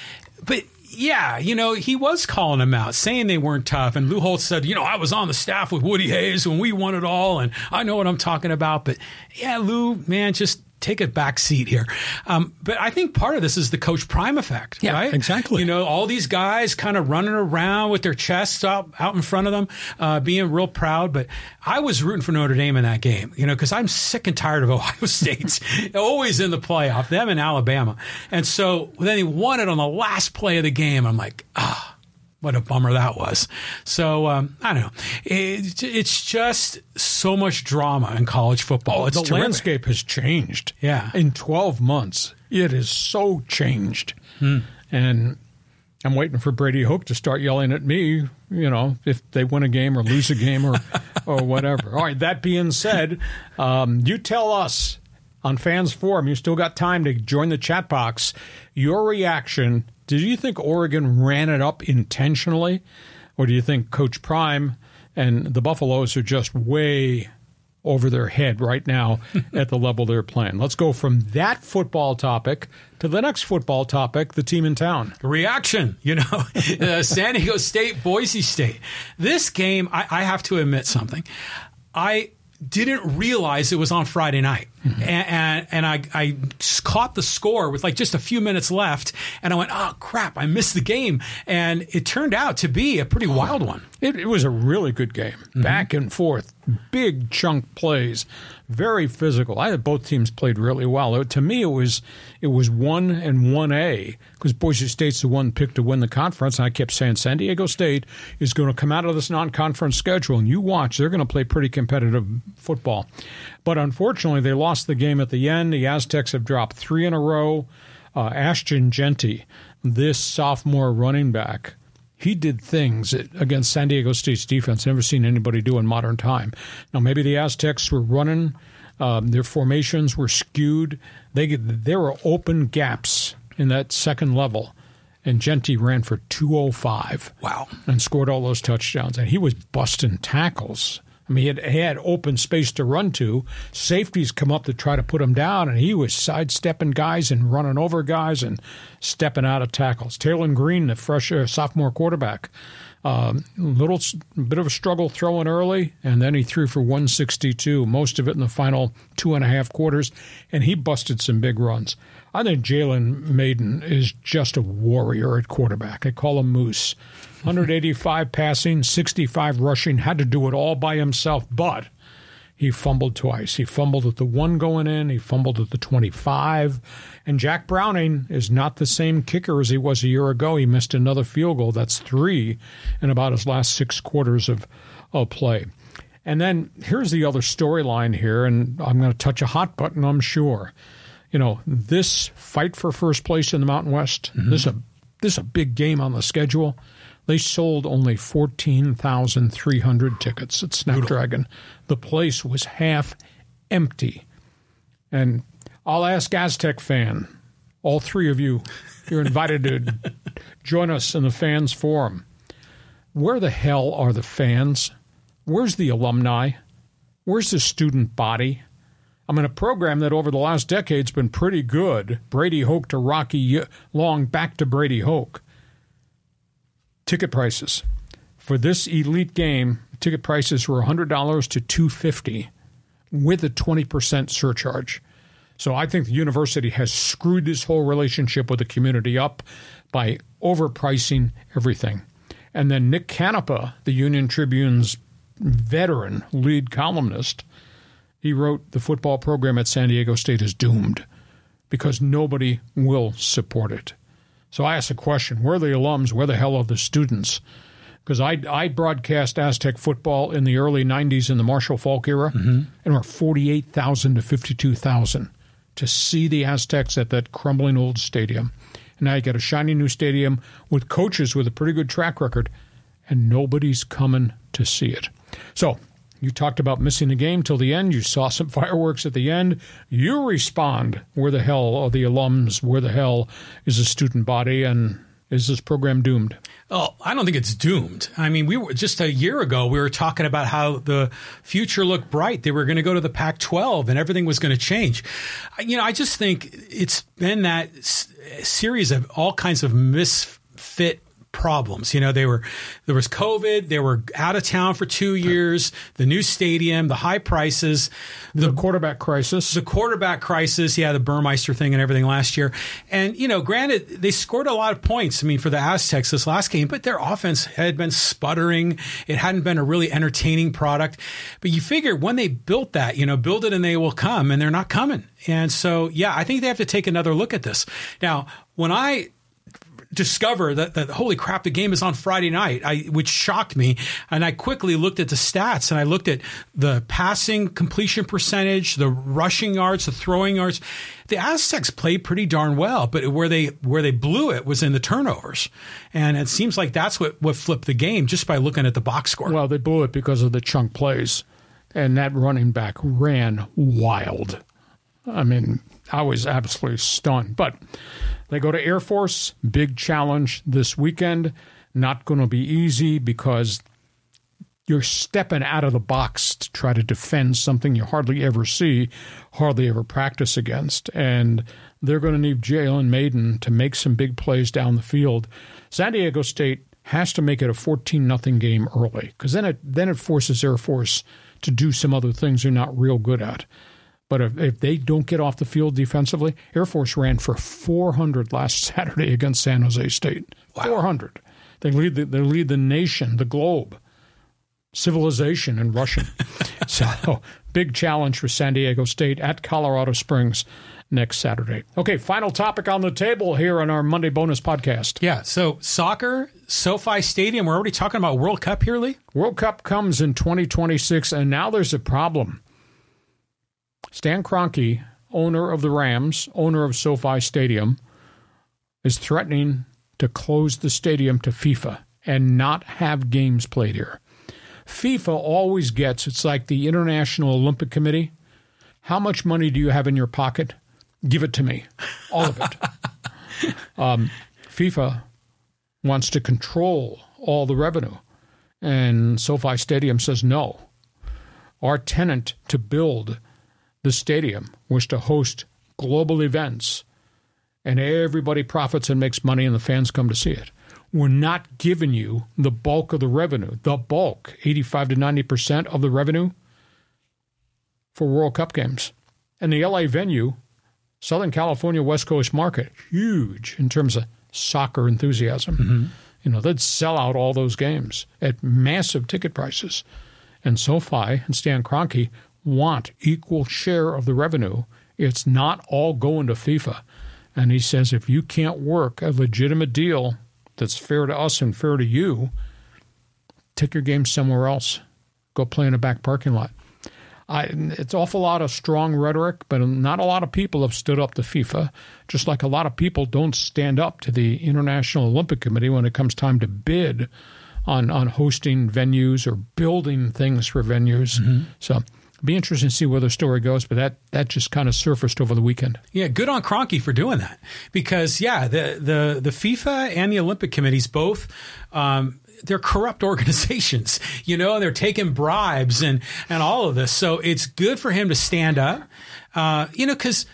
but yeah, you know, he was calling them out, saying they weren't tough, and Lou Holtz said, you know, I was on the staff with Woody Hayes when we won it all, and I know what I'm talking about. But yeah, Lou, man, just take a back seat here. Um, but I think part of this is the Coach Prime effect, Yeah, right? exactly. You know, all these guys kind of running around with their chests out, out in front of them, uh, being real proud. But I was rooting for Notre Dame in that game, you know, because I'm sick and tired of Ohio State's always in the playoff, them and Alabama. And so then he won it on the last play of the game. I'm like, ah. What a bummer that was. So um, I don't know. It, it's just so much drama in college football. it's the terrific. landscape has changed. Yeah. In 12 months, it is so changed. And I'm waiting for Brady Hoke to start yelling at me, you know, if they win a game or lose a game or, or whatever. All right, that being said, um, you tell us on Fans Forum, you still got time to join the chat box. Your reaction did you think Oregon ran it up intentionally? Or do you think Coach Prime and the Buffaloes are just way over their head right now at the level they're playing. Let's go from that football topic to the next football topic, the team in town. reaction. You know, uh, San Diego State, Boise State. This game, I, I have to admit something. I didn't realize it was on Friday night, mm-hmm. and, and, and I I caught the score with like just a few minutes left, and I went, oh crap, I missed the game, and it turned out to be a pretty wild one. It, it was a really good game, mm-hmm. back and forth, big chunk plays very physical. I both teams played really well. It, to me, it was it was one and one A because Boise State's the one picked to win the conference. And I kept saying San Diego State is going to come out of this non-conference schedule, and you watch, they're going to play pretty competitive football. But unfortunately, they lost the game at the end. The Aztecs have dropped three in a row. Uh, Ashton Jeanty, this sophomore running back he did things against San Diego State's defense never seen anybody do in modern time. Now maybe the Aztecs were running, um, their formations were skewed. They there were open gaps in that second level, and Jeanty ran for 205. Wow! And scored all those touchdowns, and he was busting tackles. I mean, he had, he had, open space to run to. Safeties come up to try to put him down, and he was sidestepping guys and running over guys and stepping out of tackles. Taylen Green, the fresh uh, sophomore quarterback, um, little bit of a struggle throwing early, and then he threw for 162, most of it in the final two and a half quarters, and he busted some big runs. I think Jalen Mayden is just a warrior at quarterback. They call him Moose. 185 passing, 65 rushing, had to do it all by himself, but he fumbled twice. He fumbled at the one going in, he fumbled at the 25. And Jack Browning is not the same kicker as he was a year ago. He missed another field goal. That's three in about his last six quarters of, of play. And then here's the other storyline here, and I'm going to touch a hot button, I'm sure. You know, this fight for first place in the Mountain West, mm-hmm. this, is a, this is a big game on the schedule. They sold only 14,300 tickets at Snapdragon. The place was half empty. And I'll ask Aztec fan, all three of you, you're invited to join us in the fans forum. Where the hell are the fans? Where's the alumni? Where's the student body? I'm in a program that over the last decade's been pretty good. Brady Hoke to Rocky Long, back to Brady Hoke ticket prices for this elite game. Ticket prices were $100 to 250 with a 20% surcharge. So I think the university has screwed this whole relationship with the community up by overpricing everything. And then Nick Canepa, the Union Tribune's veteran lead columnist, he wrote the football program at San Diego State is doomed because nobody will support it. So I asked the question where are the alums? Where the hell are the students? Because I, I broadcast Aztec football in the early 90s in the Marshall Faulk era, mm-hmm. and we're 48,000 to 52,000 to see the Aztecs at that crumbling old stadium. And now you get a shiny new stadium with coaches with a pretty good track record, and nobody's coming to see it. So you talked about missing the game till the end. You saw some fireworks at the end. You respond. Where the hell are the alums? Where the hell is the student body? And is this program doomed? Oh, I don't think it's doomed. I mean, we were just a year ago, we were talking about how the future looked bright. They were going to go to the Pac 12 and everything was going to change. You know, I just think it's been that series of all kinds of misfit problems. You know, they were there was COVID, they were out of town for two years, the new stadium, the high prices, the, the quarterback crisis, the quarterback crisis. Yeah, the Burmeister thing and everything last year. And you know, granted, they scored a lot of points. I mean, for the Aztecs this last game, but their offense had been sputtering. It hadn't been a really entertaining product. But you figure when they built that, you know, build it and they will come, and they're not coming. And so, yeah, I think they have to take another look at this. Now, when I discover that, that holy crap, the game is on Friday night, I, which shocked me. And I quickly looked at the stats and I looked at the passing completion percentage, the rushing yards, the throwing yards. The Aztecs played pretty darn well, but where they where they blew it was in the turnovers, and it seems like that's what what flipped the game just by looking at the box score. Well, they blew it because of the chunk plays, and that running back ran wild. I mean, I was absolutely stunned, but they go to Air Force, big challenge this weekend. Not going to be easy because you're stepping out of the box to try to defend something you hardly ever see, hardly ever practice against. And they're going to need Jalen Mayden to make some big plays down the field. San Diego State has to make it a 14 nothing game early because then it then it forces Air Force to do some other things they're not real good at. But if, if they don't get off the field defensively, Air Force ran for 400 last Saturday against San Jose State. Wow. 400. They lead the, they lead the nation, the globe, civilization in rushing. so big challenge for San Diego State at Colorado Springs next Saturday. Okay, final topic on the table here on our Monday bonus podcast. Yeah, so soccer, SoFi Stadium, we're already talking about World Cup here, Lee? World Cup comes in 2026, and now there's a problem. Stan Kroenke, owner of the Rams, owner of SoFi Stadium, is threatening to close the stadium to FIFA and not have games played here. FIFA always gets, it's like the International Olympic Committee. How much money do you have in your pocket? Give it to me, all of it. um, FIFA wants to control all the revenue, and SoFi Stadium says no. Our tenant to build the stadium was to host global events, and everybody profits and makes money, and the fans come to see it. We're not giving you the bulk of the revenue, the bulk, 85 to 90% of the revenue for World Cup games. And the LA venue Southern California West Coast market, huge in terms of soccer enthusiasm. Mm-hmm. You know, they'd sell out all those games at massive ticket prices. And SoFi and Stan Kroenke want equal share of the revenue. It's not all going to FIFA. And he says if you can't work a legitimate deal that's fair to us and fair to you, take your game somewhere else. Go play in a back parking lot. I, it's awful lot of strong rhetoric, but not a lot of people have stood up to FIFA. Just like a lot of people don't stand up to the International Olympic Committee when it comes time to bid on on hosting venues or building things for venues. Mm-hmm. So be interesting to see where the story goes, but that that just kind of surfaced over the weekend. Yeah, good on Kroenke for doing that because yeah, the the the FIFA and the Olympic committees both um, they're corrupt organizations, you know, they're taking bribes and, and all of this. So it's good for him to stand up, uh, you know, because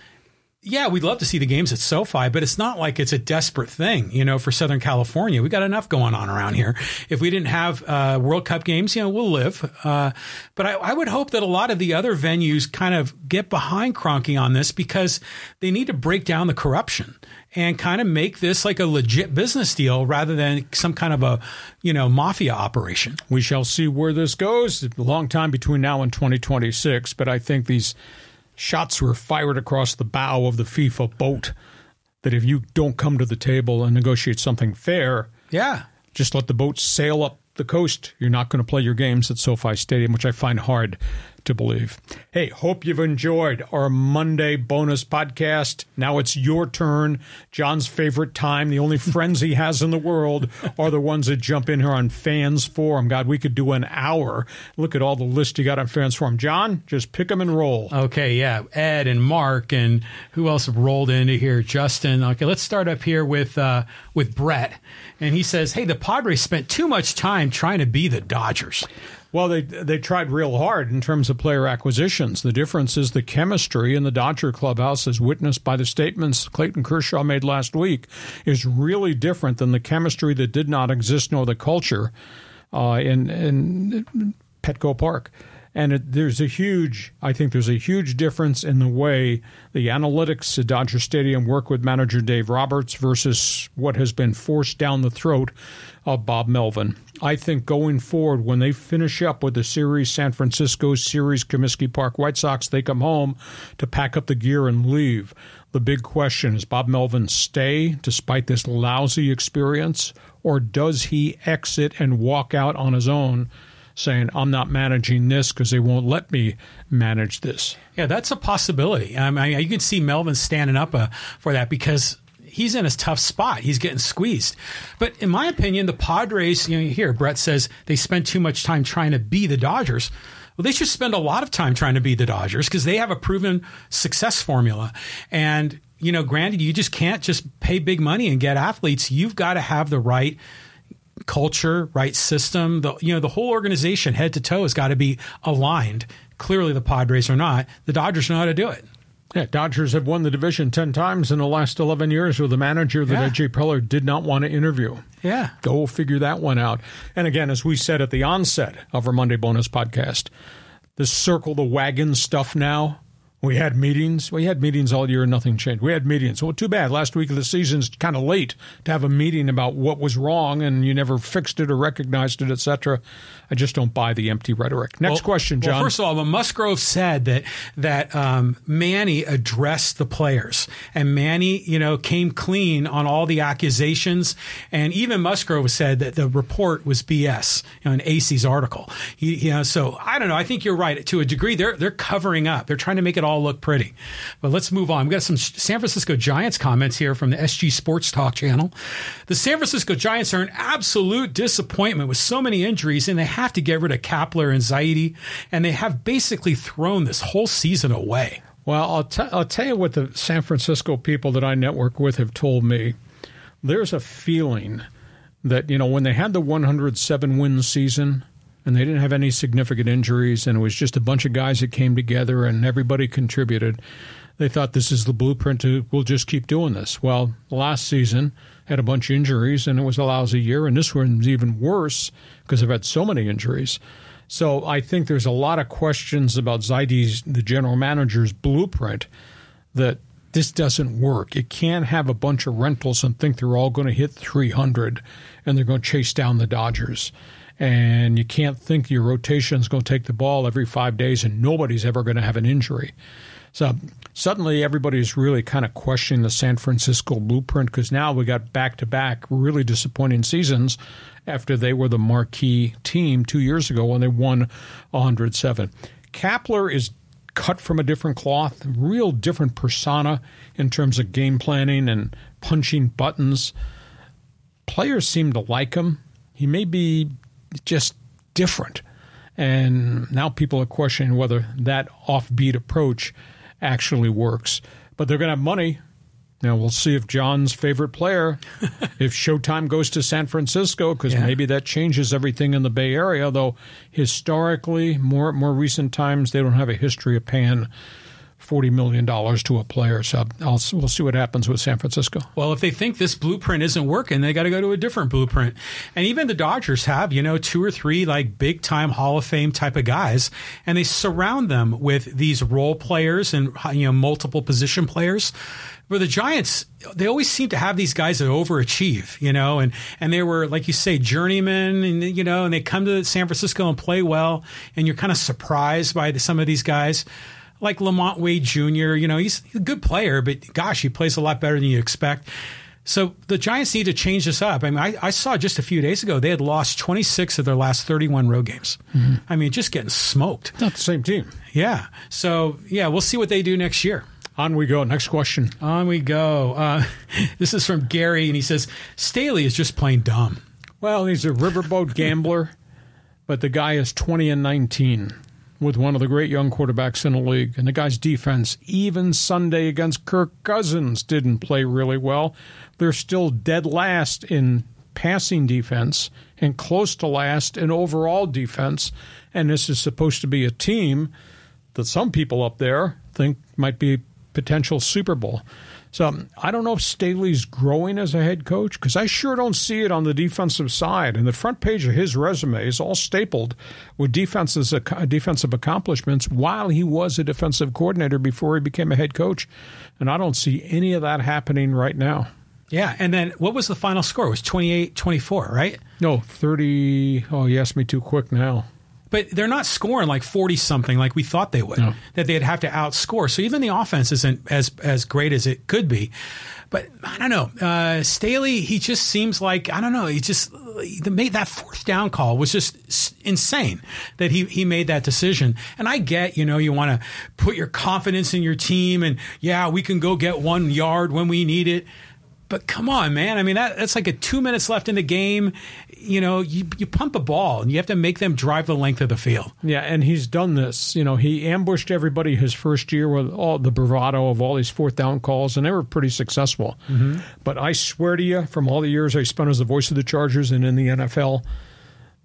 yeah, we'd love to see the games at SoFi, but it's not like it's a desperate thing, you know, for Southern California. We got enough going on around here. If we didn't have uh, World Cup games, you know, we'll live. Uh, but I, I, would hope that a lot of the other venues kind of get behind Kroenke on this because they need to break down the corruption and kind of make this like a legit business deal rather than some kind of a, you know, mafia operation. We shall see where this goes. A long time between now and 2026, but I think these shots were fired across the bow of the FIFA boat that if you don't come to the table and negotiate something fair, yeah, just let the boat sail up the coast. You're not going to play your games at SoFi Stadium, which I find hard to believe. Hey, hope you've enjoyed our Monday bonus podcast. Now it's your turn. John's favorite time. The only friends he has in the world are the ones that jump in here on Fans Forum. God, we could do an hour. Look at all the list you got on Fans Forum. John, just pick them and roll. Okay, yeah. Ed and Mark and who else have rolled into here? Justin. Okay, let's start up here with uh, with Brett. And he says, "Hey, the Padres spent too much time trying to be the Dodgers." Well, they they tried real hard in terms of player acquisitions. The difference is the chemistry in the Dodger clubhouse, as witnessed by the statements Clayton Kershaw made last week, is really different than the chemistry that did not exist nor the culture uh, in in Petco Park. And it, there's a huge, I think there's a huge difference in the way the analytics at Dodger Stadium work with manager Dave Roberts versus what has been forced down the throat of Bob Melvin. I think going forward, when they finish up with the series, San Francisco series, Comiskey Park White Sox, they come home to pack up the gear and leave. The big question is Bob Melvin stay despite this lousy experience, or does he exit and walk out on his own? saying, I'm not managing this because they won't let me manage this. Yeah, that's a possibility. I mean, you can see Melvin standing up uh, for that because he's in a tough spot. He's getting squeezed. But in my opinion, the Padres, you know, here, Brett says they spend too much time trying to be the Dodgers. Well, they should spend a lot of time trying to be the Dodgers because they have a proven success formula. And, you know, granted, you just can't just pay big money and get athletes. You've got to have the right culture, right system. The you know the whole organization, head to toe, has got to be aligned. Clearly, the Padres are not. The Dodgers know how to do it. Yeah, Dodgers have won the division 10 times in the last 11 years with a manager that yeah. AJ Preller did not want to interview. Yeah. Go figure that one out. And again, as we said at the onset of our Monday bonus podcast, this circle the wagon stuff now. We had meetings. We had meetings all year and nothing changed. We had meetings. Well, too bad. Last week of the season's kind of late to have a meeting about what was wrong and you never fixed it or recognized it, etc. I just don't buy the empty rhetoric. Next well, question, John. Well, first of all, when Musgrove said that that um, Manny addressed the players and Manny, you know, came clean on all the accusations, and even Musgrove said that the report was BS. You know, in AC's article, he, you know, so I don't know. I think you're right to a degree. They're they're covering up. They're trying to make it all all look pretty. But let's move on. We've got some San Francisco Giants comments here from the SG Sports Talk channel. The San Francisco Giants are an absolute disappointment with so many injuries, and they have to get rid of Kapler and Zaidi, and they have basically thrown this whole season away. Well, I'll, t- I'll tell you what the San Francisco people that I network with have told me. There's a feeling that, you know, when they had the 107 win season, and they didn't have any significant injuries, and it was just a bunch of guys that came together and everybody contributed. They thought this is the blueprint to we'll just keep doing this. Well, last season had a bunch of injuries and it was a lousy year, and this one's even worse because they've had so many injuries. So I think there's a lot of questions about Zaidi's, the general manager's blueprint, that this doesn't work. You can't have a bunch of rentals and think they're all going to hit 300 and they're going to chase down the Dodgers and you can't think your rotation is going to take the ball every five days and nobody's ever going to have an injury. So suddenly everybody's really kind of questioning the San Francisco blueprint because now we got back to back really disappointing seasons after they were the marquee team two years ago when they won 107. Kapler is cut from a different cloth, real different persona in terms of game planning and punching buttons. Players seem to like him. He may be just different. And now people are questioning whether that offbeat approach actually works. But they're going to have money. Now we'll see if John's favorite player, if Showtime goes to San Francisco, because yeah. maybe that changes everything in the Bay Area. Though historically, more more recent times, they don't have a history of paying forty million dollars to a player. So I'll, we'll see what happens with San Francisco. Well, if they think this blueprint isn't working, they got to go to a different blueprint. And even the Dodgers have, you know, two or three like big time Hall of Fame type of guys, and they surround them with these role players and you know multiple position players. Where the Giants, they always seem to have these guys that overachieve, you know, and and they were like you say journeymen, and you know, and they come to San Francisco and play well, and you're kind of surprised by the, some of these guys like LaMonte Wade Jr. You know, he's a good player, but gosh, he plays a lot better than you expect. So the Giants need to change this up. I mean, I, I, saw just a few days ago they had lost 26 of their last 31 road games. Mm-hmm. I mean, just getting smoked. Not the same team. Yeah. So yeah, we'll see what they do next year. On we go. Next question. On we go. Uh, this is from Gary, and he says Staley is just plain dumb. Well, he's a riverboat gambler, but the guy is 20 and 19 with one of the great young quarterbacks in the league. And the guy's defense, even Sunday against Kirk Cousins, didn't play really well. They're still dead last in passing defense and close to last in overall defense. And this is supposed to be a team that some people up there think might be potential Super Bowl. So I don't know if Staley's growing as a head coach because I sure don't see it on the defensive side. And the front page of his resume is all stapled with defenses, uh, defensive accomplishments while he was a defensive coordinator before he became a head coach. And I don't see any of that happening right now. Yeah, and then what was the final score? It was 28-24, right? No, 30. Oh, you asked me too quick now but they're not scoring like 40 something like we thought they would, no. that they'd have to outscore. So even the offense isn't as, as great as it could be. But I don't know. Uh, Staley, he just seems like, I don't know, he just made that fourth down call was just insane that he, he made that decision. And I get, you know, you want to put your confidence in your team and yeah, we can go get one yard when we need it. But come on, man. I mean, that, that's like a two minutes left in the game. You know, you, you pump a ball and you have to make them drive the length of the field. Yeah, and he's done this. You know, he ambushed everybody his first year with all the bravado of all these fourth down calls, and they were pretty successful. Mm-hmm. But I swear to you, from all the years I spent as the voice of the Chargers and in the NFL,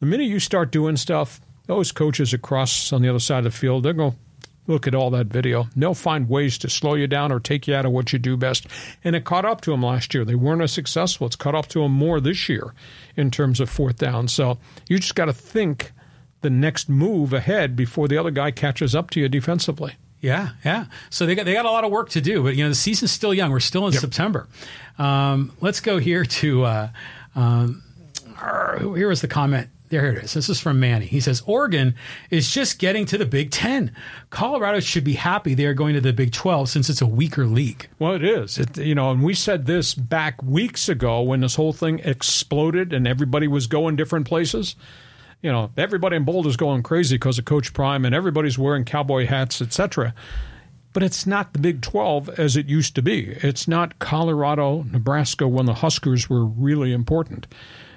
the minute you start doing stuff, those coaches across on the other side of the field, they're going look at all that video. They'll find ways to slow you down or take you out of what you do best. And it caught up to them last year. They weren't as successful. It's caught up to them more this year in terms of fourth down. So you just got to think the next move ahead before the other guy catches up to you defensively. Yeah, yeah. So they got they got a lot of work to do, but you know the season's still young. We're still in yep. September. Um, let's go here to uh, um, here was the comment. There it is. This is from Manny. He says Oregon is just getting to the Big Ten. Colorado should be happy they are going to the Big Twelve since it's a weaker league. Well, it is. It, you know, and we said this back weeks ago when this whole thing exploded and everybody was going different places you know, everybody in Boulder's going crazy because of Coach Prime and everybody's wearing cowboy hats, etc. But it's not the Big 12 as it used to be. It's not Colorado, Nebraska when the Huskers were really important.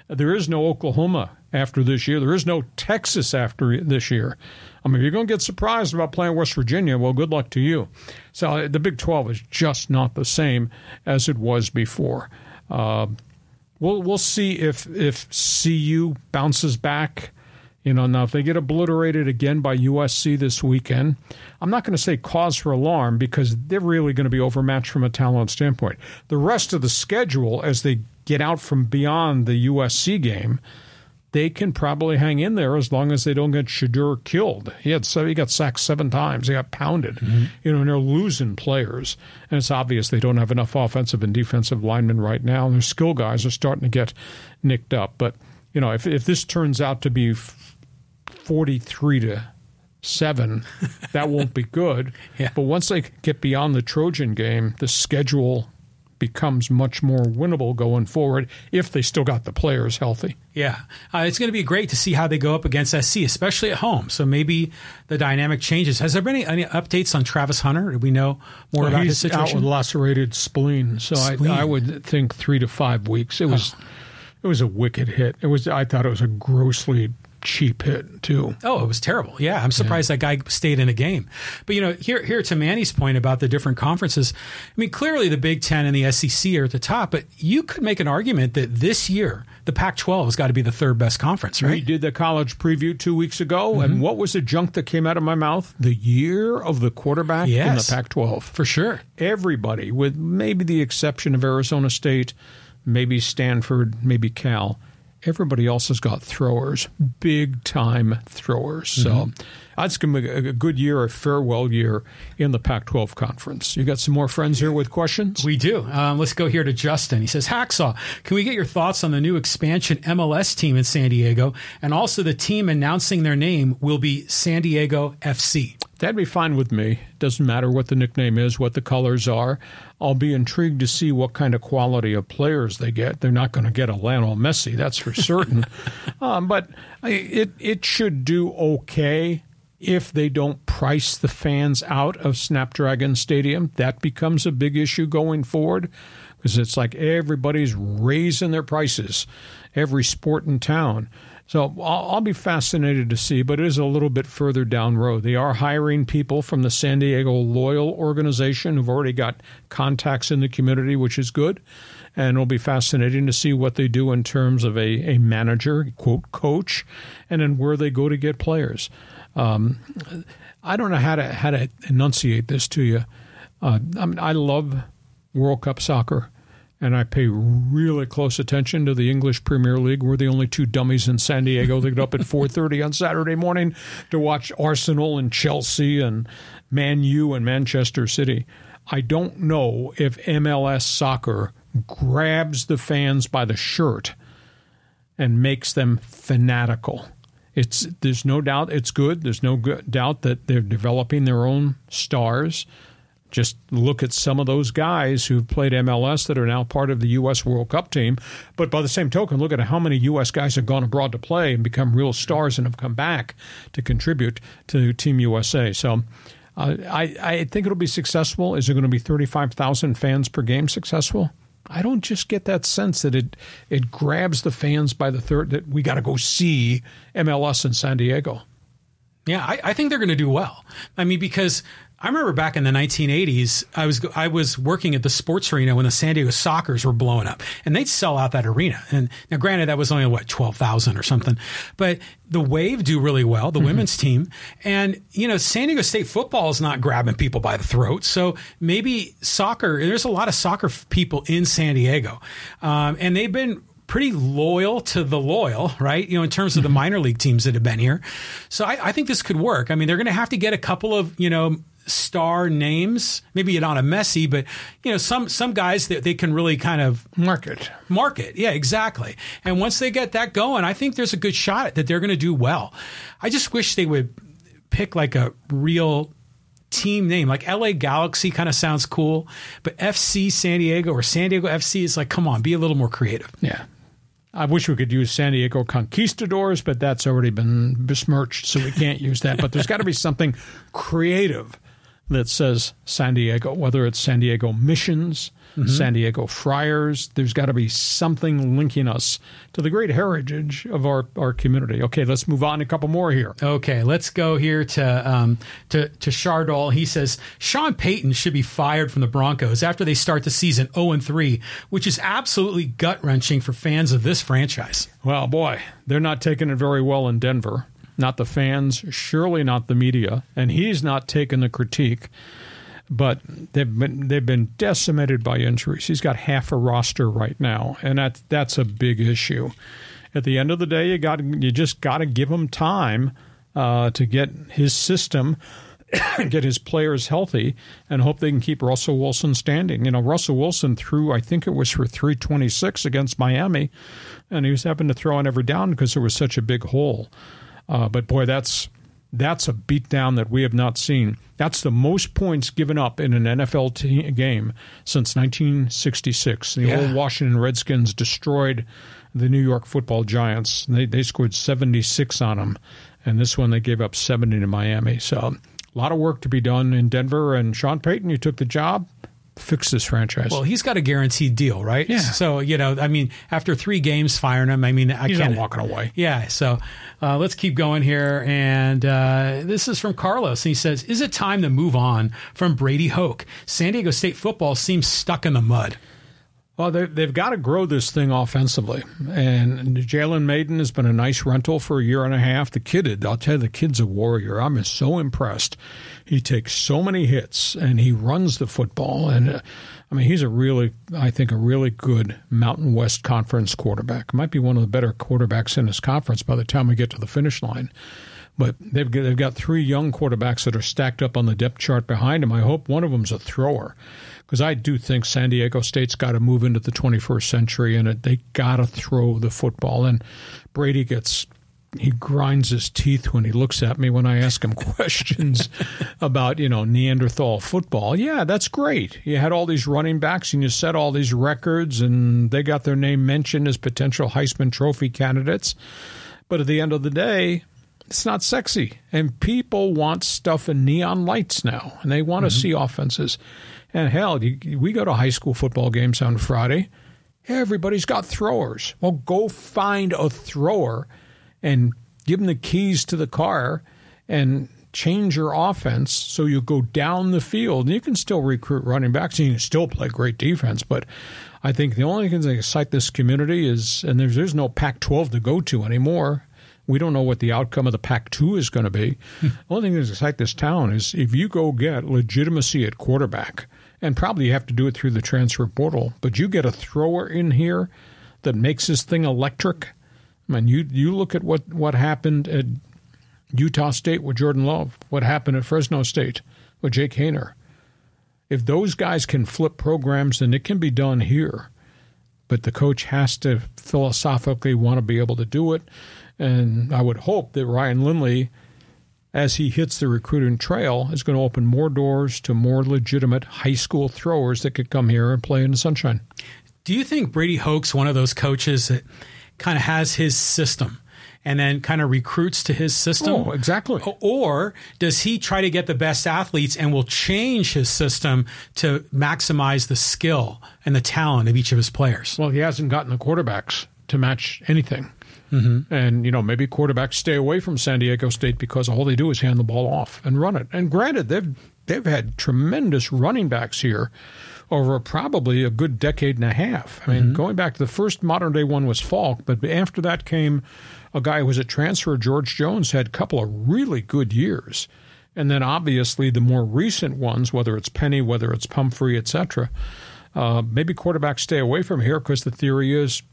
There is no Oklahoma after this year. There is no Texas after this year. I mean, if you're going to get surprised about playing West Virginia, well, good luck to you. So uh, the Big 12 is just not the same as it was before. Uh, we'll we'll see if if CU bounces back. You know, now if they get obliterated again by USC this weekend, I'm not going to say cause for alarm because they're really going to be overmatched from a talent standpoint. The rest of the schedule, as they get out from beyond the USC game, they can probably hang in there as long as they don't get Shedeur killed. He had so he got sacked seven times. He got pounded. Mm-hmm. You know, and they're losing players, and it's obvious they don't have enough offensive and defensive linemen right now. And their skill guys are starting to get nicked up. But you know, if if this turns out to be 43 to 7, that won't be good. yeah. But once they get beyond the Trojan game, the schedule becomes much more winnable going forward if they still got the players healthy. Yeah, uh, it's going to be great to see how they go up against SC, especially at home. So maybe the dynamic changes. Has there been any, any updates on Travis Hunter? Do we know more well, about his situation? Out with lacerated spleen, so spleen. I, I, would think three to five weeks. It was. Oh. It was a wicked hit. It was. I thought it was a grossly cheap hit too. Oh, it was terrible. Yeah, I'm surprised yeah. that guy stayed in the game. But you know, here here to Manny's point about the different conferences. I mean, clearly the Big Ten and the SEC are at the top, but you could make an argument that this year the Pac-12 has got to be the third best conference, right? We did the college preview two weeks ago, mm-hmm. and what was the junk that came out of my mouth? The year of the quarterback yes, in the Pac-12, for sure. Everybody, with maybe the exception of Arizona State, maybe Stanford, maybe Cal everybody else has got throwers, big time throwers. So mm-hmm. that's going to be a good year, a farewell year in the Pac 12 conference. You got some more friends here with questions? We do. Um, let's go here to Justin. He says, Hacksaw, can we get your thoughts on the new expansion MLS team in San Diego? And also the team announcing their name will be San Diego FC. That'd be fine with me. Doesn't matter what the nickname is, what the colors are. I'll be intrigued to see what kind of quality of players they get. They're not going to get a Lionel Messi, that's for certain. um, but it it should do okay if they don't price the fans out of Snapdragon Stadium. That becomes a big issue going forward because it's like everybody's raising their prices. Every sport in town. So I'll, I'll, be fascinated to see, but it is a little bit further down road. They are hiring people from the San Diego Loyal organization who've already got contacts in the community, which is good. And it'll be fascinating to see what they do in terms of a, a manager, quote, coach, and then where they go to get players. Um, I don't know how to how to enunciate this to you. Uh, I, mean, I love World Cup soccer and I pay really close attention to the English Premier League. We're the only two dummies in San Diego that get up at 4:30 on Saturday morning to watch Arsenal and Chelsea and Man U and Manchester City. I don't know if MLS soccer grabs the fans by the shirt and makes them fanatical. It's there's no doubt it's good. There's no doubt that they're developing their own stars. Just look at some of those guys who've played MLS that are now part of the U.S. World Cup team. But by the same token, look at how many U.S. guys have gone abroad to play and become real stars and have come back to contribute to Team USA. So uh, I, I think it'll be successful. Is it going to be 35,000 fans per game successful? I don't just get that sense that it it grabs the fans by the third that we got to go see MLS in San Diego. Yeah, I, I think they're going to do well. I mean, because I remember back in the 1980s, I was I was working at the sports arena when the San Diego Sockers were blowing up, and they'd sell out that arena. And now, granted, that was only what twelve thousand or something, but the Wave do really well, the mm-hmm. women's team, and you know San Diego State football is not grabbing people by the throat, so maybe soccer. There's a lot of soccer people in San Diego, um, and they've been pretty loyal to the loyal, right? You know, in terms of the minor league teams that have been here. So I, I think this could work. I mean, they're going to have to get a couple of, you know, star names, maybe not a Messi, but you know, some some guys that they can really kind of Market. market. Yeah, exactly. And once they get that going, I think there's a good shot that they're going to do well. I just wish they would pick like a real team name. Like LA Galaxy kind of sounds cool, but FC San Diego or San Diego FC is like, come on, be a little more creative. Yeah. I wish we could use San Diego Conquistadors, but that's already been besmirched, so we can't use that. But there's got to be something creative that says San Diego, whether it's San Diego Missions, San Diego Friars. There's got to be something linking us to the great heritage of our, our community. Okay, let's move on. A couple more here. Okay, let's go here to um, to to Chardol. He says Sean Payton should be fired from the Broncos after they start the season 0 and 3, which is absolutely gut wrenching for fans of this franchise. Well, boy, they're not taking it very well in Denver. Not the fans, surely not the media, and he's not taken the critique. But they've been they've been decimated by injuries. He's got half a roster right now, and that that's a big issue. At the end of the day, you got you just got to give him time uh, to get his system, get his players healthy, and hope they can keep Russell Wilson standing. You know, Russell Wilson threw I think it was for three twenty six against Miami, and he was having to throw on every down because there was such a big hole. Uh, but boy, that's that's a beatdown that we have not seen. That's the most points given up in an NFL te- game since 1966. The Yeah. old Washington Redskins destroyed the New York Football Giants. They they scored 76 on them, and this one they gave up 70 to Miami. So a lot of work to be done in Denver. And Sean Payton, you took the job, fix this franchise. Well, he's got a guaranteed deal, right? Yeah. So you know, I mean, after three games firing him, I mean, I He's can't not walking away. Yeah. So uh, let's keep going here, and uh, this is from Carlos, and he says, "Is it time to move on from Brady Hoke? San Diego State football seems stuck in the mud." Well, they, they've got to grow this thing offensively. And Jalen Mayden has been a nice rental for a year and a half. The kid, I'll tell you, the kid's a warrior. I'm so impressed. He takes so many hits and he runs the football. And uh, I mean, he's a really, I think, a really good Mountain West Conference quarterback. Might be one of the better quarterbacks in this conference by the time we get to the finish line. But they've got, they've got three young quarterbacks that are stacked up on the depth chart behind him. I hope one of them's a thrower because I do think San Diego State's got to move into the 21st century and it, they got to throw the football. And Brady gets he grinds his teeth when he looks at me when I ask him questions about you know Neanderthal football. Yeah, that's great. You had all these running backs and you set all these records, and they got their name mentioned as potential Heisman Trophy candidates. But at the end of the day, it's not sexy, and people want stuff in neon lights now, and they want to mm-hmm. see offenses. And hell, you, we go to high school football games on Friday. Everybody's got throwers. Well, go find a thrower and give them the keys to the car and change your offense so you go down the field. And you can still recruit running backs and you can still play great defense. But I think the only thing that excite this community is, and there's, there's no Pac 12 to go to anymore. We don't know what the outcome of the Pac 2 is going to be. the only thing that excites this town is if you go get legitimacy at quarterback, and probably you have to do it through the transfer portal, but you get a thrower in here that makes this thing electric. I mean, you you look at what, what happened at Utah State with Jordan Love, what happened at Fresno State with Jake Haener. If those guys can flip programs, then it can be done here. But the coach has to philosophically want to be able to do it. And I would hope that Ryan Lindley, as he hits the recruiting trail, is going to open more doors to more legitimate high school throwers that could come here and play in the sunshine. Do you think Brady Hoke's one of those coaches that kind of has his system and then kind of recruits to his system? Oh, exactly. Or does he try to get the best athletes and will change his system to maximize the skill and the talent of each of his players? Well, he hasn't gotten the quarterbacks to match anything. Mm-hmm. And, you know, maybe quarterbacks stay away from San Diego State because all they do is hand the ball off and run it. And granted, they've they've had tremendous running backs here over probably a good decade and a half. I mean, going back to the first modern day one was Faulk, but after that came a guy who was a transfer, George Jones, had a couple of really good years. And then obviously the more recent ones, whether it's Penny, whether it's Pumphrey, etc., uh, maybe quarterbacks stay away from here because the theory is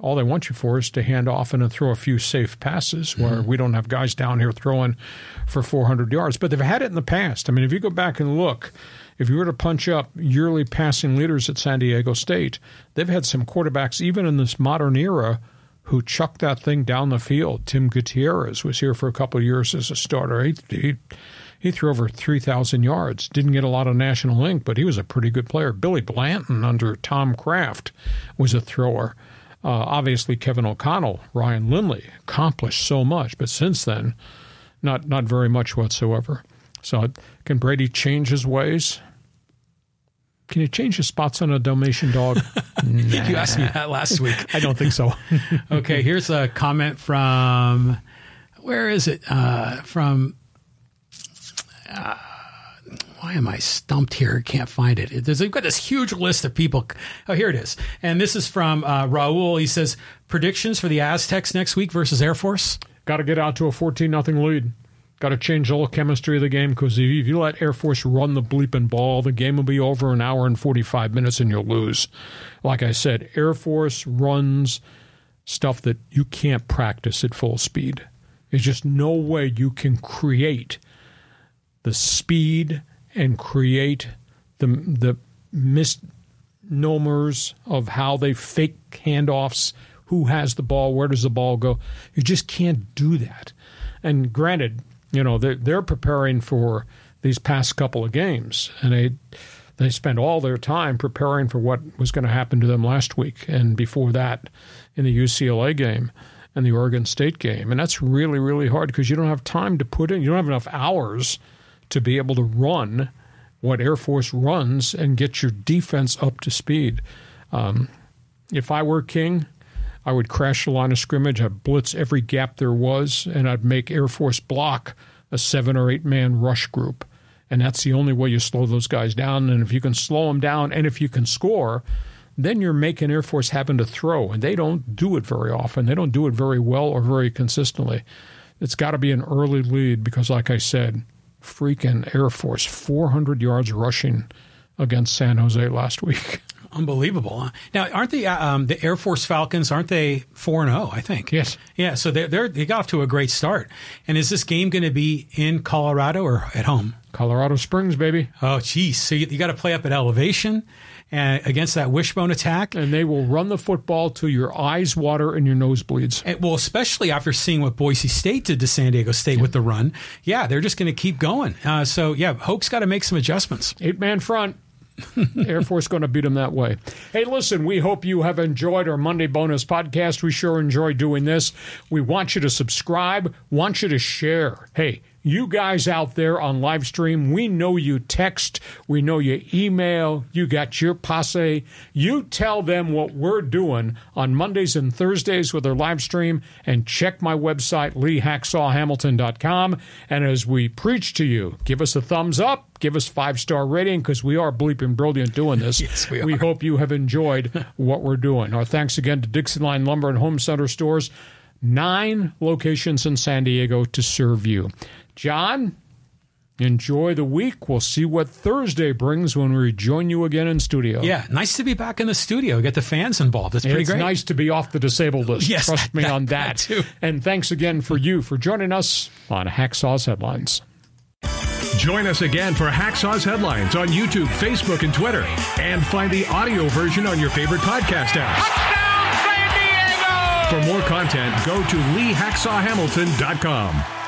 all they want you for is to hand off and throw a few safe passes where mm-hmm. we don't have guys down here throwing for 400 yards. But they've had it in the past. I mean, if you go back and look, if you were to punch up yearly passing leaders at San Diego State, they've had some quarterbacks, even in this modern era, who chucked that thing down the field. Tim Gutierrez was here for a couple of years as a starter. He, he, he threw over 3,000 yards. Didn't get a lot of national ink, but he was a pretty good player. Billy Blanton under Tom Craft was a thrower. Uh, obviously, Kevin O'Connell, Ryan Lindley accomplished so much, but since then, not not very much whatsoever. So, can Brady change his ways? Can you change his spots on a Dalmatian dog? nah. You asked me that last week. I don't think so. okay, here's a comment from where is it? Uh, from uh, why am I stumped here? Can't find it. There's, we've got this huge list of people. Oh, here it is. And this is from uh, Raul. He says predictions for the Aztecs next week versus Air Force. Got to get out to a 14 nothing lead. Got to change the whole chemistry of the game because if you let Air Force run the bleeping ball, the game will be over an hour and 45 minutes and you'll lose. Like I said, Air Force runs stuff that you can't practice at full speed. There's just no way you can create the speed and create the the misnomers of how they fake handoffs, who has the ball, where does the ball go. You just can't do that. And granted, you know they're, they're preparing for these past couple of games, and they they spent all their time preparing for what was going to happen to them last week and before that in the UCLA game and the Oregon State game, and that's really really hard because you don't have time to put in, you don't have enough hours to be able to run what Air Force runs and get your defense up to speed. Um, if I were king, I would crash the line of scrimmage. I'd blitz every gap there was, and I'd make Air Force block a seven or eight man rush group. And that's the only way you slow those guys down. And if you can slow them down and if you can score, then you're making Air Force happen to throw. And they don't do it very often. They don't do it very well or very consistently. It's got to be an early lead because, like I said, freaking Air Force, 400 yards rushing against San Jose last week. Unbelievable. Now, aren't the uh, um, the Air Force Falcons? Aren't they four and zero? I think. Yes. Yeah. So they they they got off to a great start. And is this game going to be in Colorado or at home? Colorado Springs, baby. Oh, geez. So you, you got to play up at elevation and against that wishbone attack. And they will run the football till your eyes water and your nose bleeds. And, well, especially after seeing what Boise State did to San Diego State yeah. with the run. Yeah, they're just going to keep going. Uh, so, yeah, Hoke's got to make some adjustments. Eight man front. Air Force going to beat them that way. Hey, listen, we hope you have enjoyed our Monday bonus podcast. We sure enjoy doing this. We want you to subscribe, want you to share. Hey, you guys out there on live stream, we know you text, we know you email, you got your posse. You tell them what we're doing on Mondays and Thursdays with our live stream and check my website, leehacksawhamilton.com. And as we preach to you, give us a thumbs up, give us five star rating because we are bleeping brilliant doing this. yes, we, we hope you have enjoyed what we're doing. Our thanks again to Dixieline Lumber and Home Center stores nine locations in San Diego to serve you. John, enjoy the week. We'll see what Thursday brings when we join you again in studio. Yeah, nice to be back in the studio. Get the fans involved. It's pretty it's great. nice to be off the disabled list. Yes, Trust that, me that, on that. that too. And thanks again for you for joining us on Hacksaw's Headlines. Join us again for Hacksaw's Headlines on YouTube, Facebook, and Twitter. And find the audio version on your favorite podcast app. Touchdown, San Diego! For more content, go to leehacksawhamilton.com.